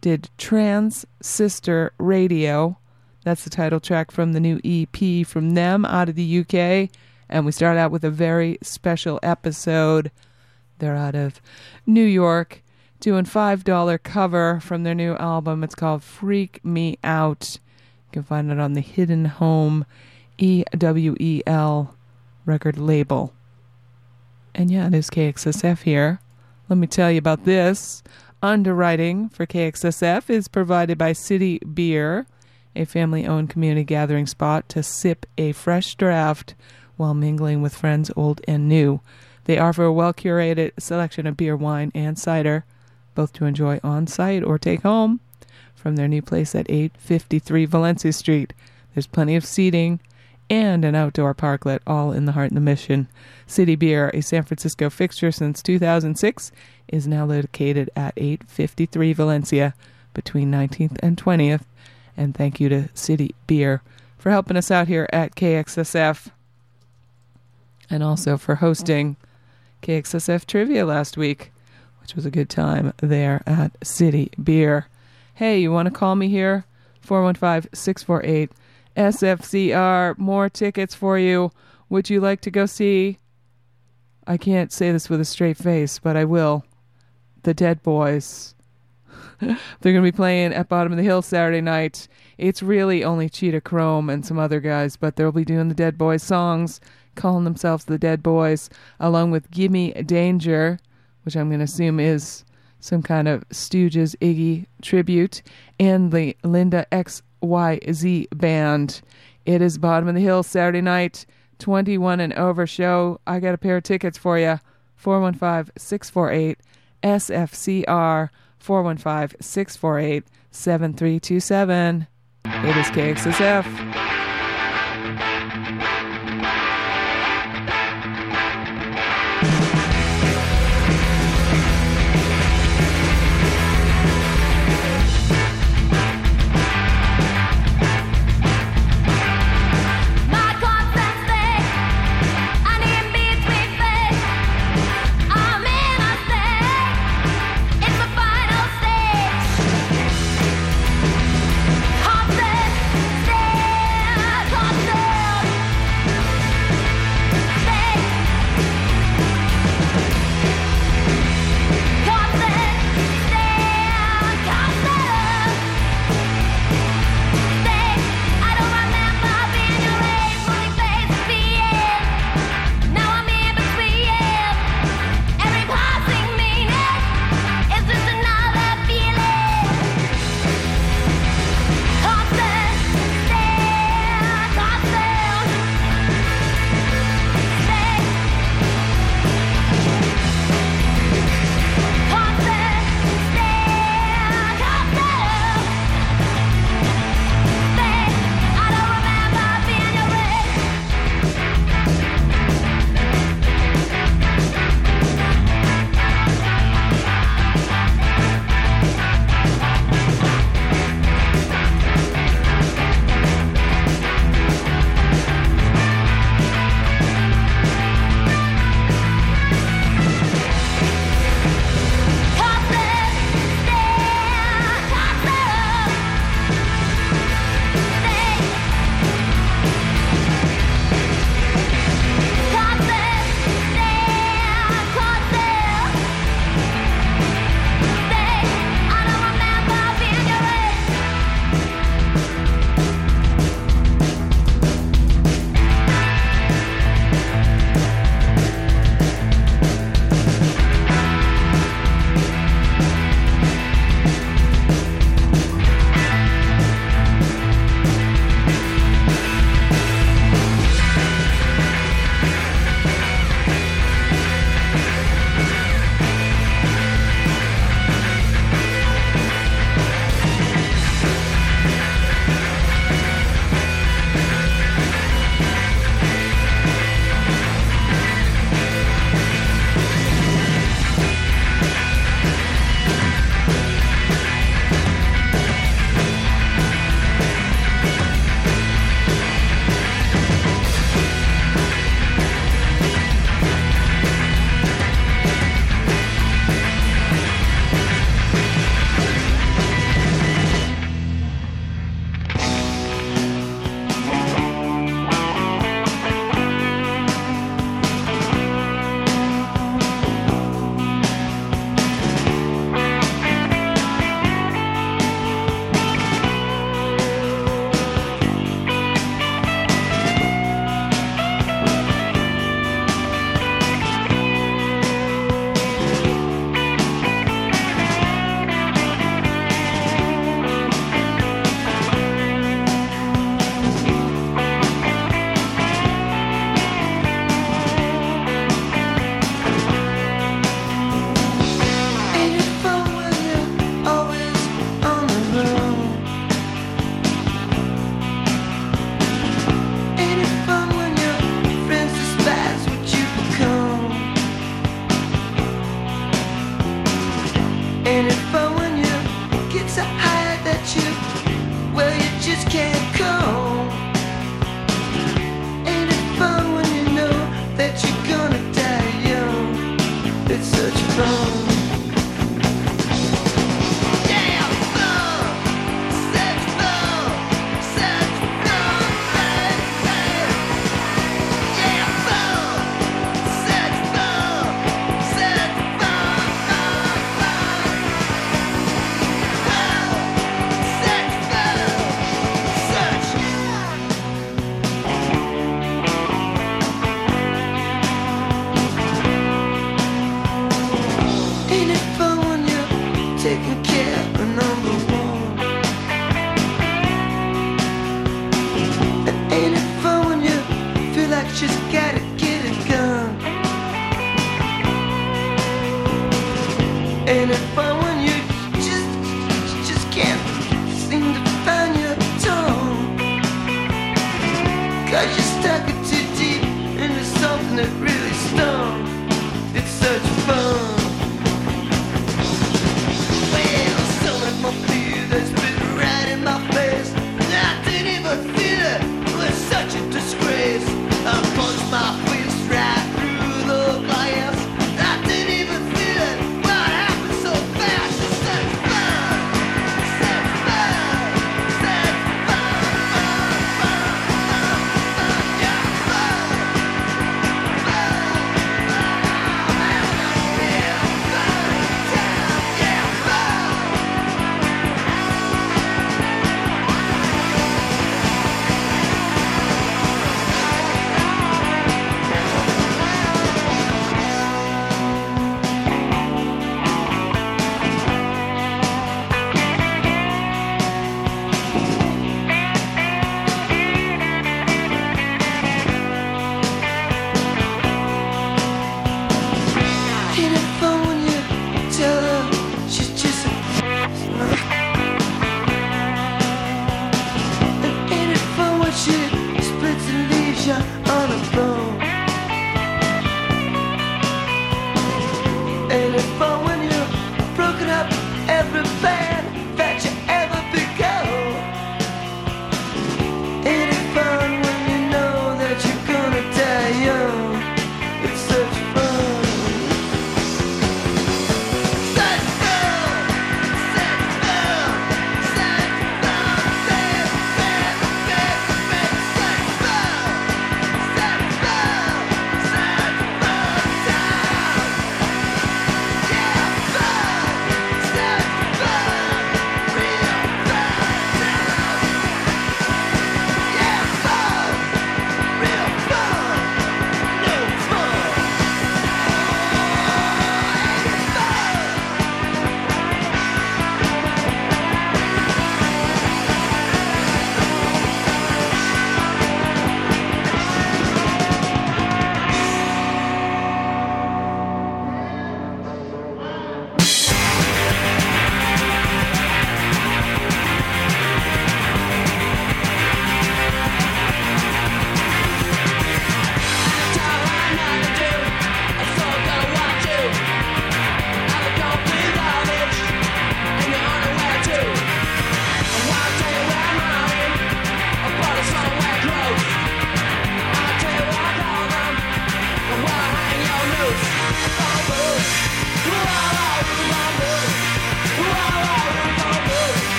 did Trans Sister Radio. That's the title track from the new EP from them out of the UK. And we start out with a very special episode. They're out of New York. doing $5 cover from their new album. It's called Freak Me Out. You can find it on the Hidden Home EWEL record label. And yeah, it is KXSF here. Let me tell you about this. Underwriting for KXSF is provided by City Beer, a family owned community gathering spot to sip a fresh draft while mingling with friends old and new. They offer a well curated selection of beer, wine, and cider, both to enjoy on site or take home from their new place at 853 Valencia Street. There's plenty of seating and an outdoor parklet, all in the heart of the mission. City Beer, a San Francisco fixture since 2006, is now located at 853 Valencia between 19th and 20th. And thank you to City Beer for helping us out here at KXSF and also for hosting KXSF Trivia last week, which was a good time there at City Beer. Hey, you want to call me here? 415 648 SFCR. More tickets for you. Would you like to go see? I can't say this with a straight face, but I will. The Dead Boys. They're going to be playing at Bottom of the Hill Saturday night. It's really only Cheetah Chrome and some other guys, but they'll be doing the Dead Boys songs, calling themselves the Dead Boys, along with Gimme Danger, which I'm going to assume is some kind of Stooges Iggy tribute, and the Linda XYZ Band. It is Bottom of the Hill Saturday night, 21 and over show. I got a pair of tickets for you. 415 648 SFCR 415 648 7327. It is KXSF.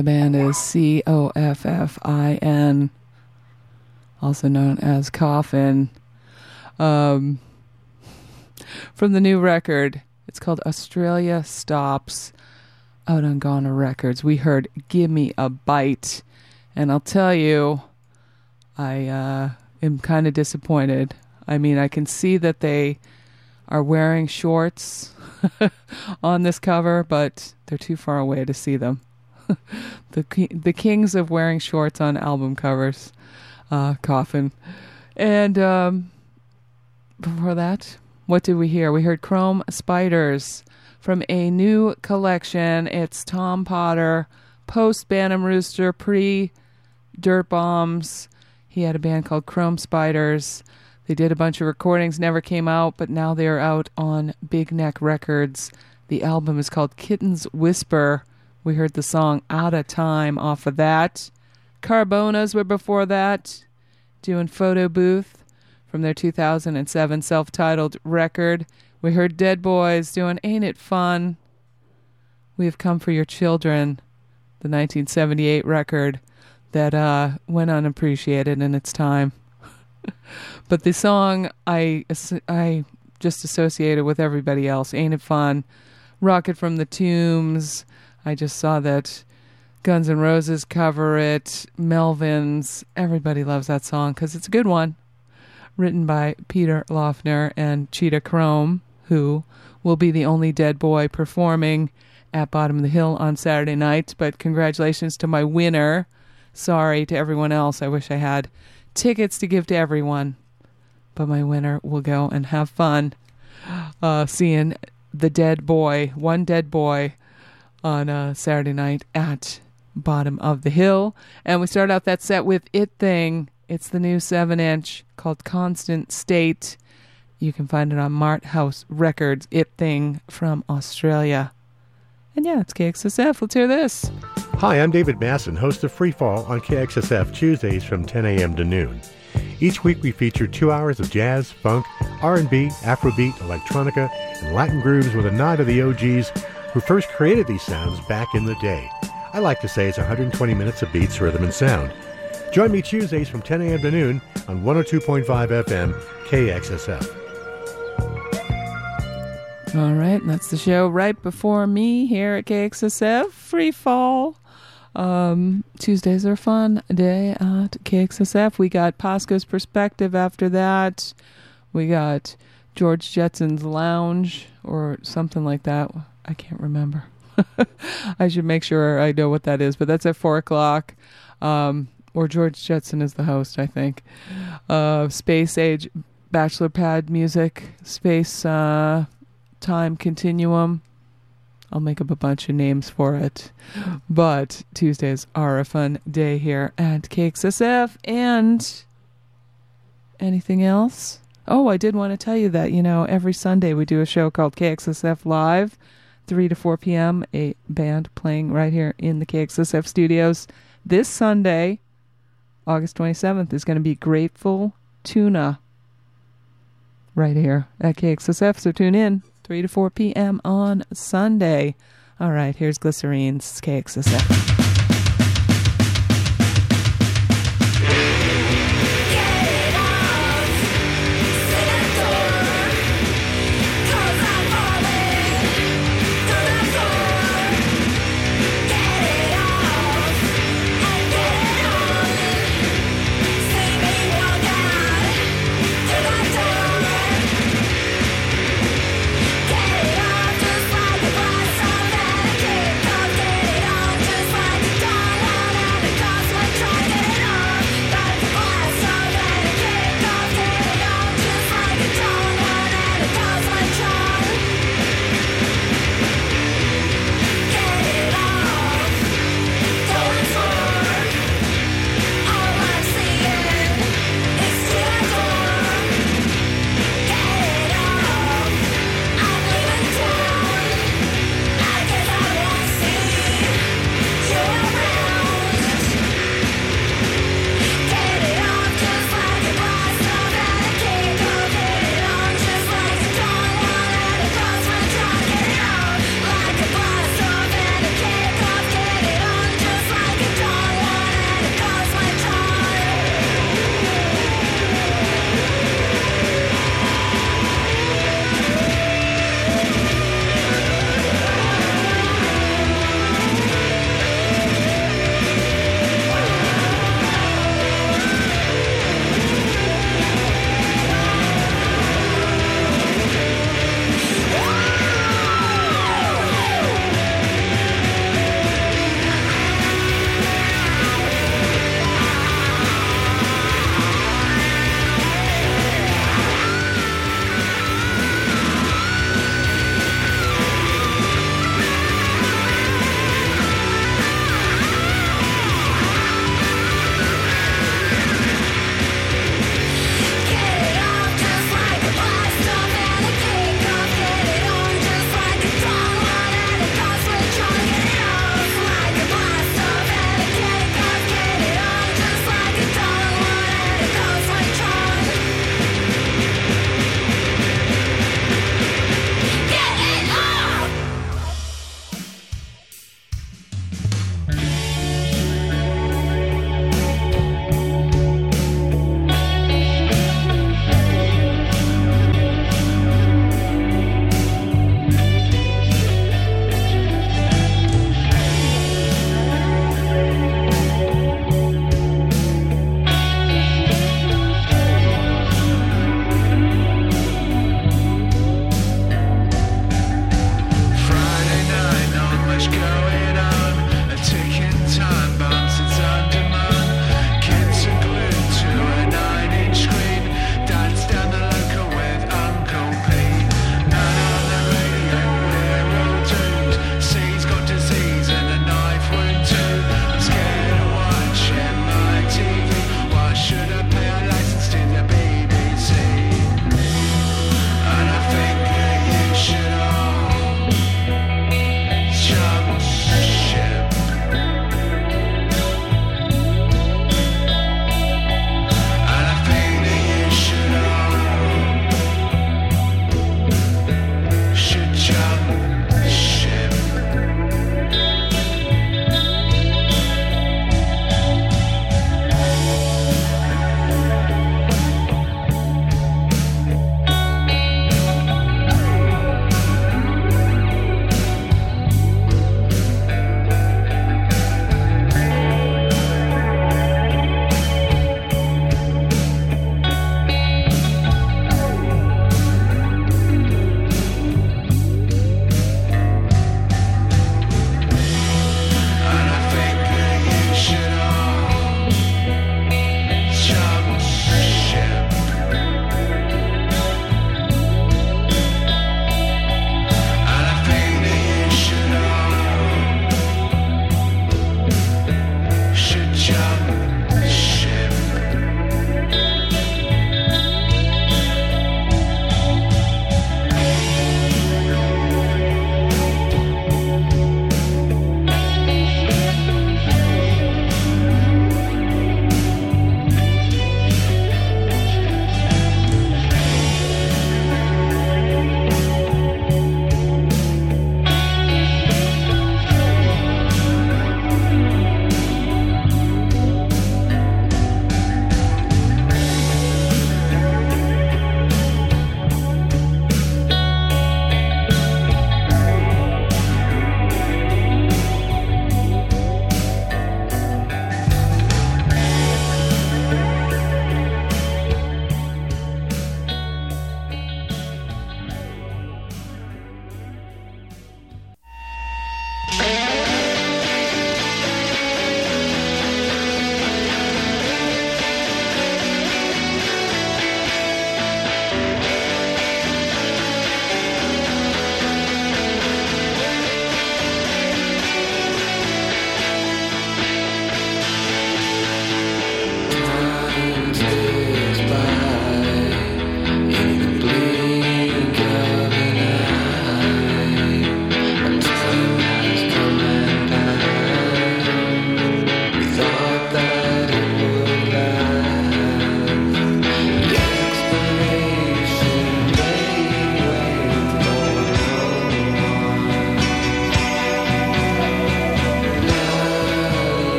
The band is C O F F I N, also known as Coffin. Um, from the new record, it's called Australia Stops out on Goner Records. We heard Give Me a Bite. And I'll tell you, I uh, am kind of disappointed. I mean, I can see that they are wearing shorts on this cover, but they're too far away to see them. the the kings of wearing shorts on album covers, uh, Coffin, and um, before that, what did we hear? We heard Chrome Spiders from a new collection. It's Tom Potter, post Bantam Rooster, pre Dirt Bombs. He had a band called Chrome Spiders. They did a bunch of recordings, never came out, but now they're out on Big Neck Records. The album is called Kitten's Whisper. We heard the song Out of Time off of that. Carbonas were before that, doing Photo Booth from their 2007 self titled record. We heard Dead Boys doing Ain't It Fun? We Have Come for Your Children, the 1978 record that uh, went unappreciated in its time. but the song I I just associated with everybody else. Ain't it fun? Rocket from the Tombs. I just saw that Guns N' Roses cover it. Melvins. Everybody loves that song because it's a good one. Written by Peter Laughner and Cheetah Chrome, who will be the only dead boy performing at Bottom of the Hill on Saturday night. But congratulations to my winner. Sorry to everyone else. I wish I had tickets to give to everyone. But my winner will go and have fun uh, seeing the dead boy, one dead boy, on uh, Saturday night at Bottom of the Hill. And we start out that set with It Thing. It's the new 7 inch called Constant State. You can find it on Mart House Records, It Thing from Australia. And yeah, it's KXSF. Let's hear this. Hi, I'm David Masson, host of Free Fall on KXSF Tuesdays from 10 a.m. to noon. Each week we feature two hours of jazz, funk, R&B, Afrobeat, electronica, and Latin grooves with a nod to the OGs who first created these sounds back in the day. I like to say it's 120 minutes of beats, rhythm, and sound. Join me Tuesdays from 10 a.m. to noon on 102.5 FM KXSF. All right, that's the show right before me here at KXSF Free Fall. Um, Tuesdays are fun day at KXSF. We got Pasco's Perspective after that. We got George Jetson's Lounge or something like that. I can't remember. I should make sure I know what that is, but that's at four o'clock. Um, or George Jetson is the host, I think. Uh, Space Age Bachelor Pad Music, Space uh, Time Continuum. I'll make up a bunch of names for it. But Tuesdays are a fun day here at KXSF. And anything else? Oh, I did want to tell you that, you know, every Sunday we do a show called KXSF Live, 3 to 4 p.m., a band playing right here in the KXSF studios. This Sunday, August 27th, is going to be Grateful Tuna right here at KXSF. So tune in 3 to 4 p.m. on Sunday. All right, here's Glycereens KXSF.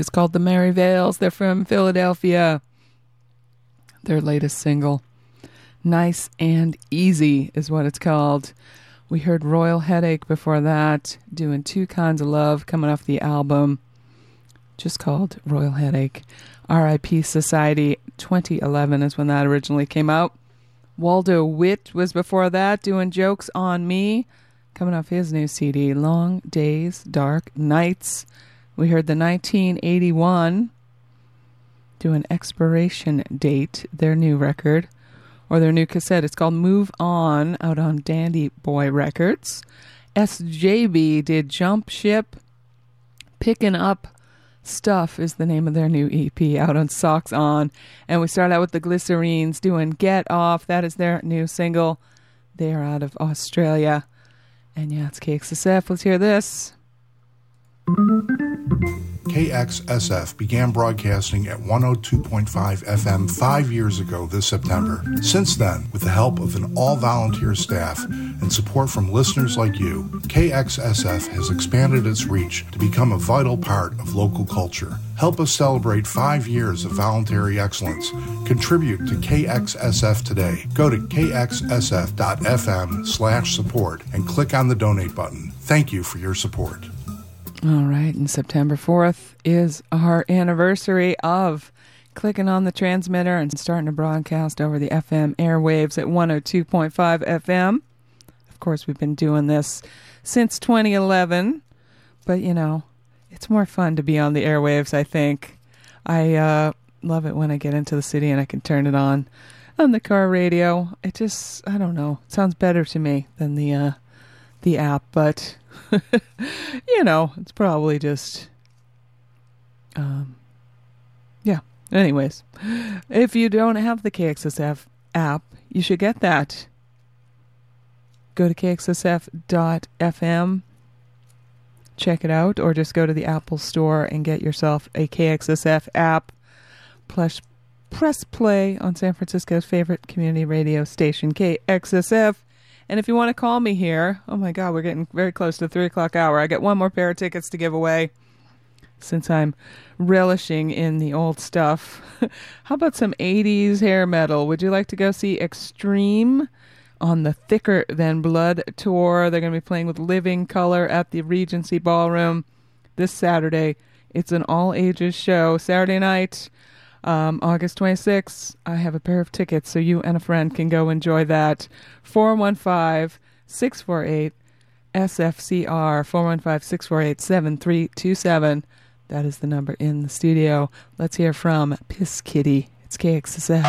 Is called the Mary Vales. They're from Philadelphia. Their latest single, Nice and Easy, is what it's called. We heard Royal Headache before that, doing Two Kinds of Love, coming off the album just called Royal Headache. RIP Society 2011 is when that originally came out. Waldo Witt was before that, doing Jokes on Me, coming off his new CD, Long Days, Dark Nights. We heard the 1981 do an Expiration Date, their new record, or their new cassette. It's called Move On, out on Dandy Boy Records. Esjaybe did Jump Ship, Picking Up Stuff is the name of their new EP out on Socks On. And we start out with the Glycereens doing Get Off. That is their new single. They are out of Australia. And yeah, it's KXSF. Let's hear this. KXSF began broadcasting at 102.5 FM five years ago this September. Since then, with the help of an all volunteer staff and support from listeners like you, KXSF has expanded its reach to become a vital part of local culture. Help us celebrate five years of voluntary excellence. Contribute to KXSF today. Go to kxsf.fm slash support and click on the donate button. Thank you for your support. All right, and September 4th is our anniversary of clicking on the transmitter and starting to broadcast over the FM airwaves at 102.5 FM. Of course, we've been doing this since 2011, but you know, it's more fun to be on the airwaves, I think. I uh, love it when I get into the city and I can turn it on on the car radio. It just, I don't know, it sounds better to me than the uh, the app, but you know, it's probably just um yeah. Anyways, if you don't have the KXSF app, you should get that. Go to kxsf.fm, check it out, or just go to the Apple Store and get yourself a KXSF app. Plus, press play on San Francisco's favorite community radio station, KXSF. And if you want to call me here, oh my God, we're getting very close to the three o'clock hour. I get one more pair of tickets to give away since I'm relishing in the old stuff. How about some 80s hair metal? Would you like to go see Extreme on the Thicker Than Blood tour? They're going to be playing with Living Colour at the Regency Ballroom this Saturday. It's an all ages show. Saturday night, um, August 26th, I have a pair of tickets so you and a friend can go enjoy that. 415 648 SFCR 415 648 7327. That is the number in the studio. Let's hear from Piss Kitty. It's KXSF.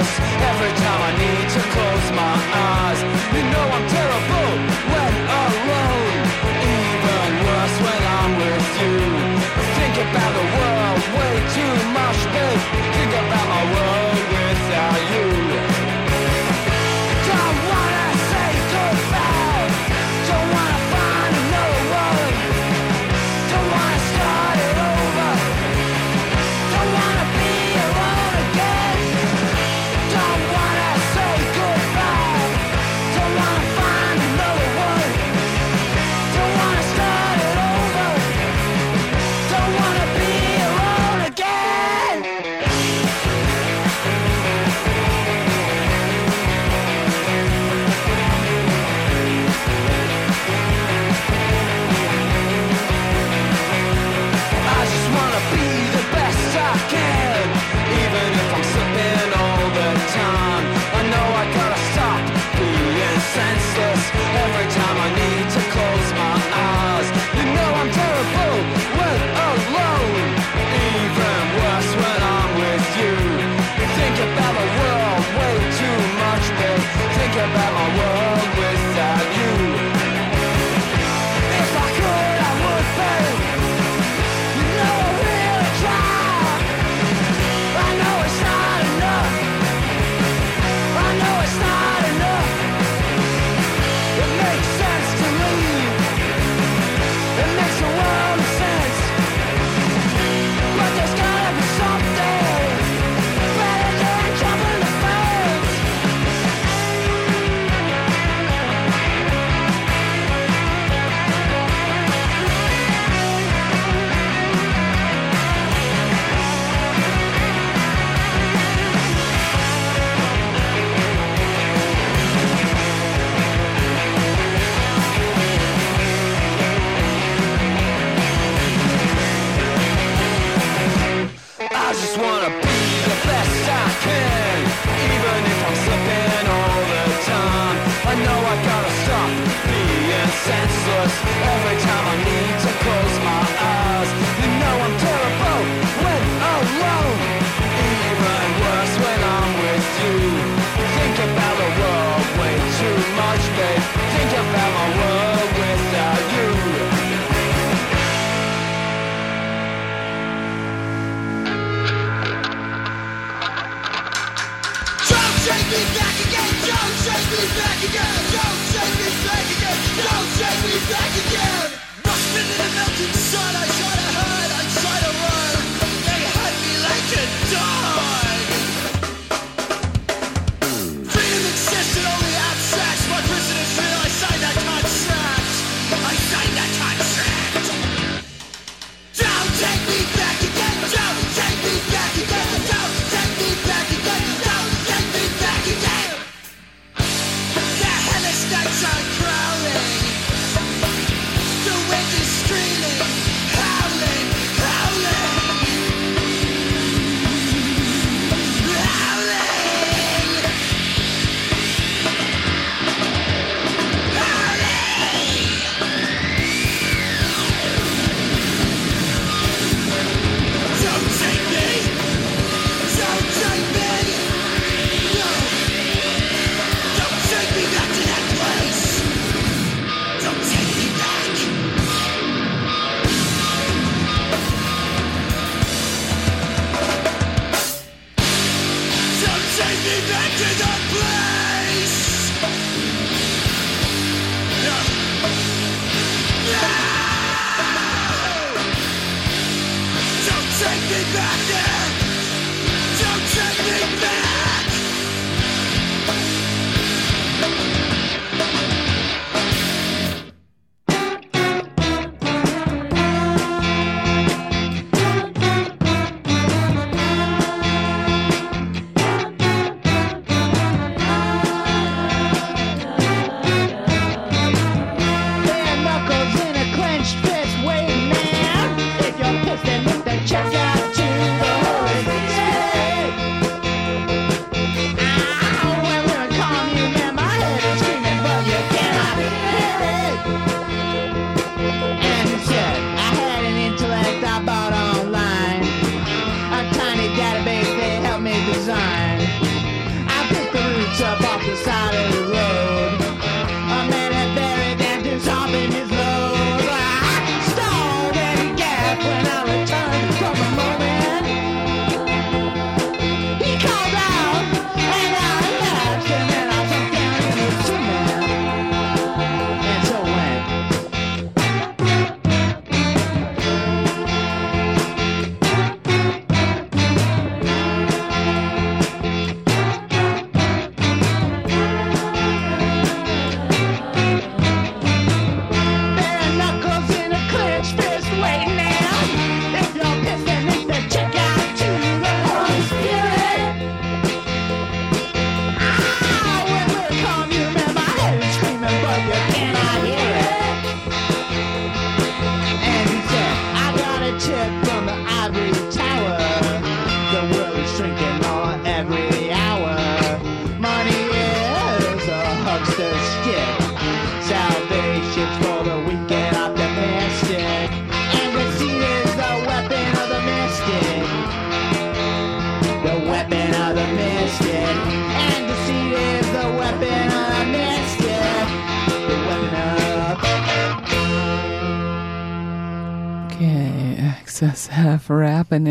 us. back again. Don't take me back again. Don't take me back again.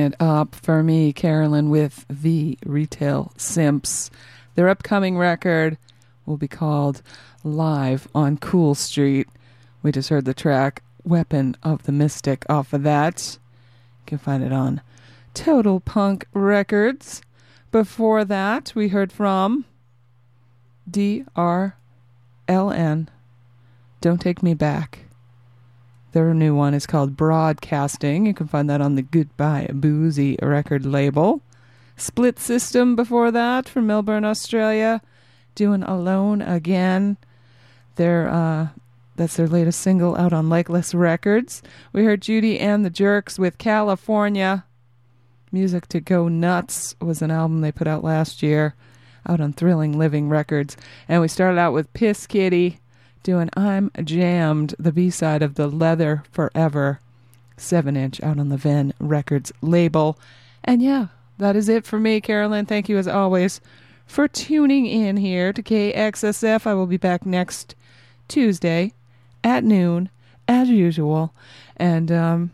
it up for me, Carolyn, with the Retail Simps. Their upcoming record will be called Live on Cool Street. We just heard the track Weapon of the Mystic off of that. You can find it on Total Punk Records. Before that, we heard from DRLN. Don't Take Me Back. Their new one is called Broadcasting. You can find that on the Goodbye Boozy record label. Split System before that from Melbourne, Australia, doing Alone Again. Their uh, that's their latest single out on Legless Records. We heard Judy and the Jerks with California. Music to Go Nuts was an album they put out last year, out on Thrilling Living Records. And we started out with Piss Kitty doing I'm Jammed, the B side of the Leather Forever 7 inch out on the Ven Records label. And yeah, that is it for me, Carolyn. Thank you as always for tuning in here to KXSF. I will be back next Tuesday at noon, as usual. And um,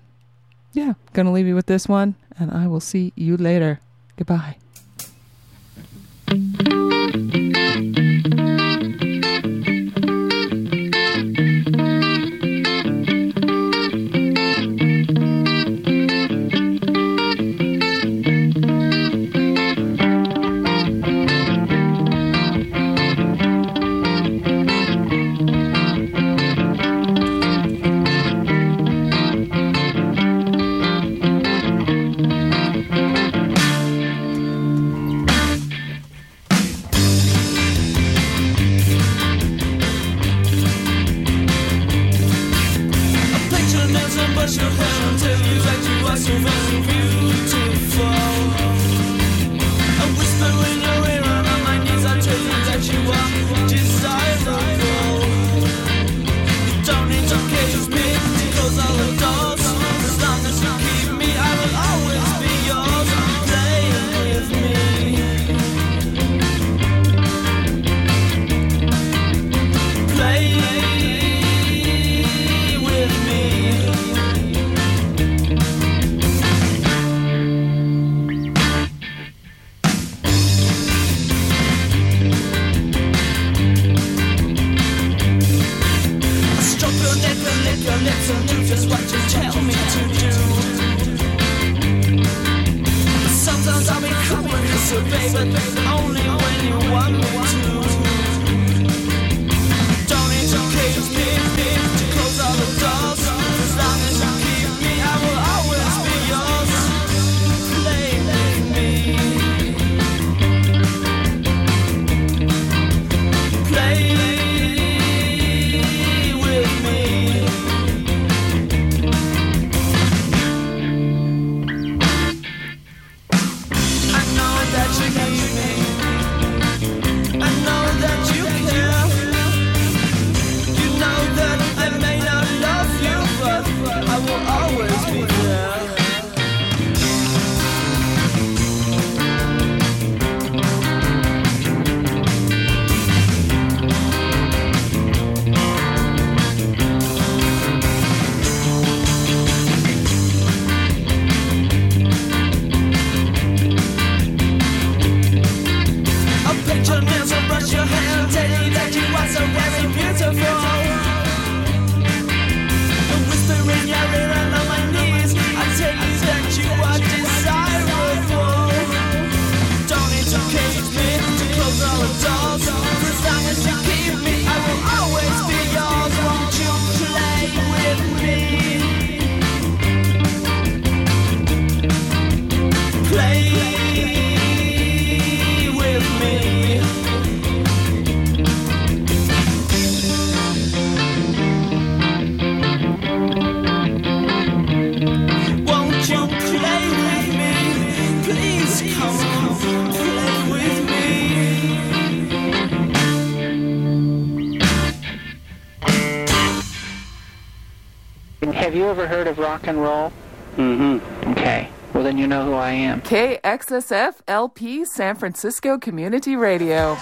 yeah, gonna leave you with this one, and I will see you later. Goodbye. Ever heard of rock and roll? Mm-hmm. Okay. Well, then you know who I am. KXSF LP San Francisco Community Radio.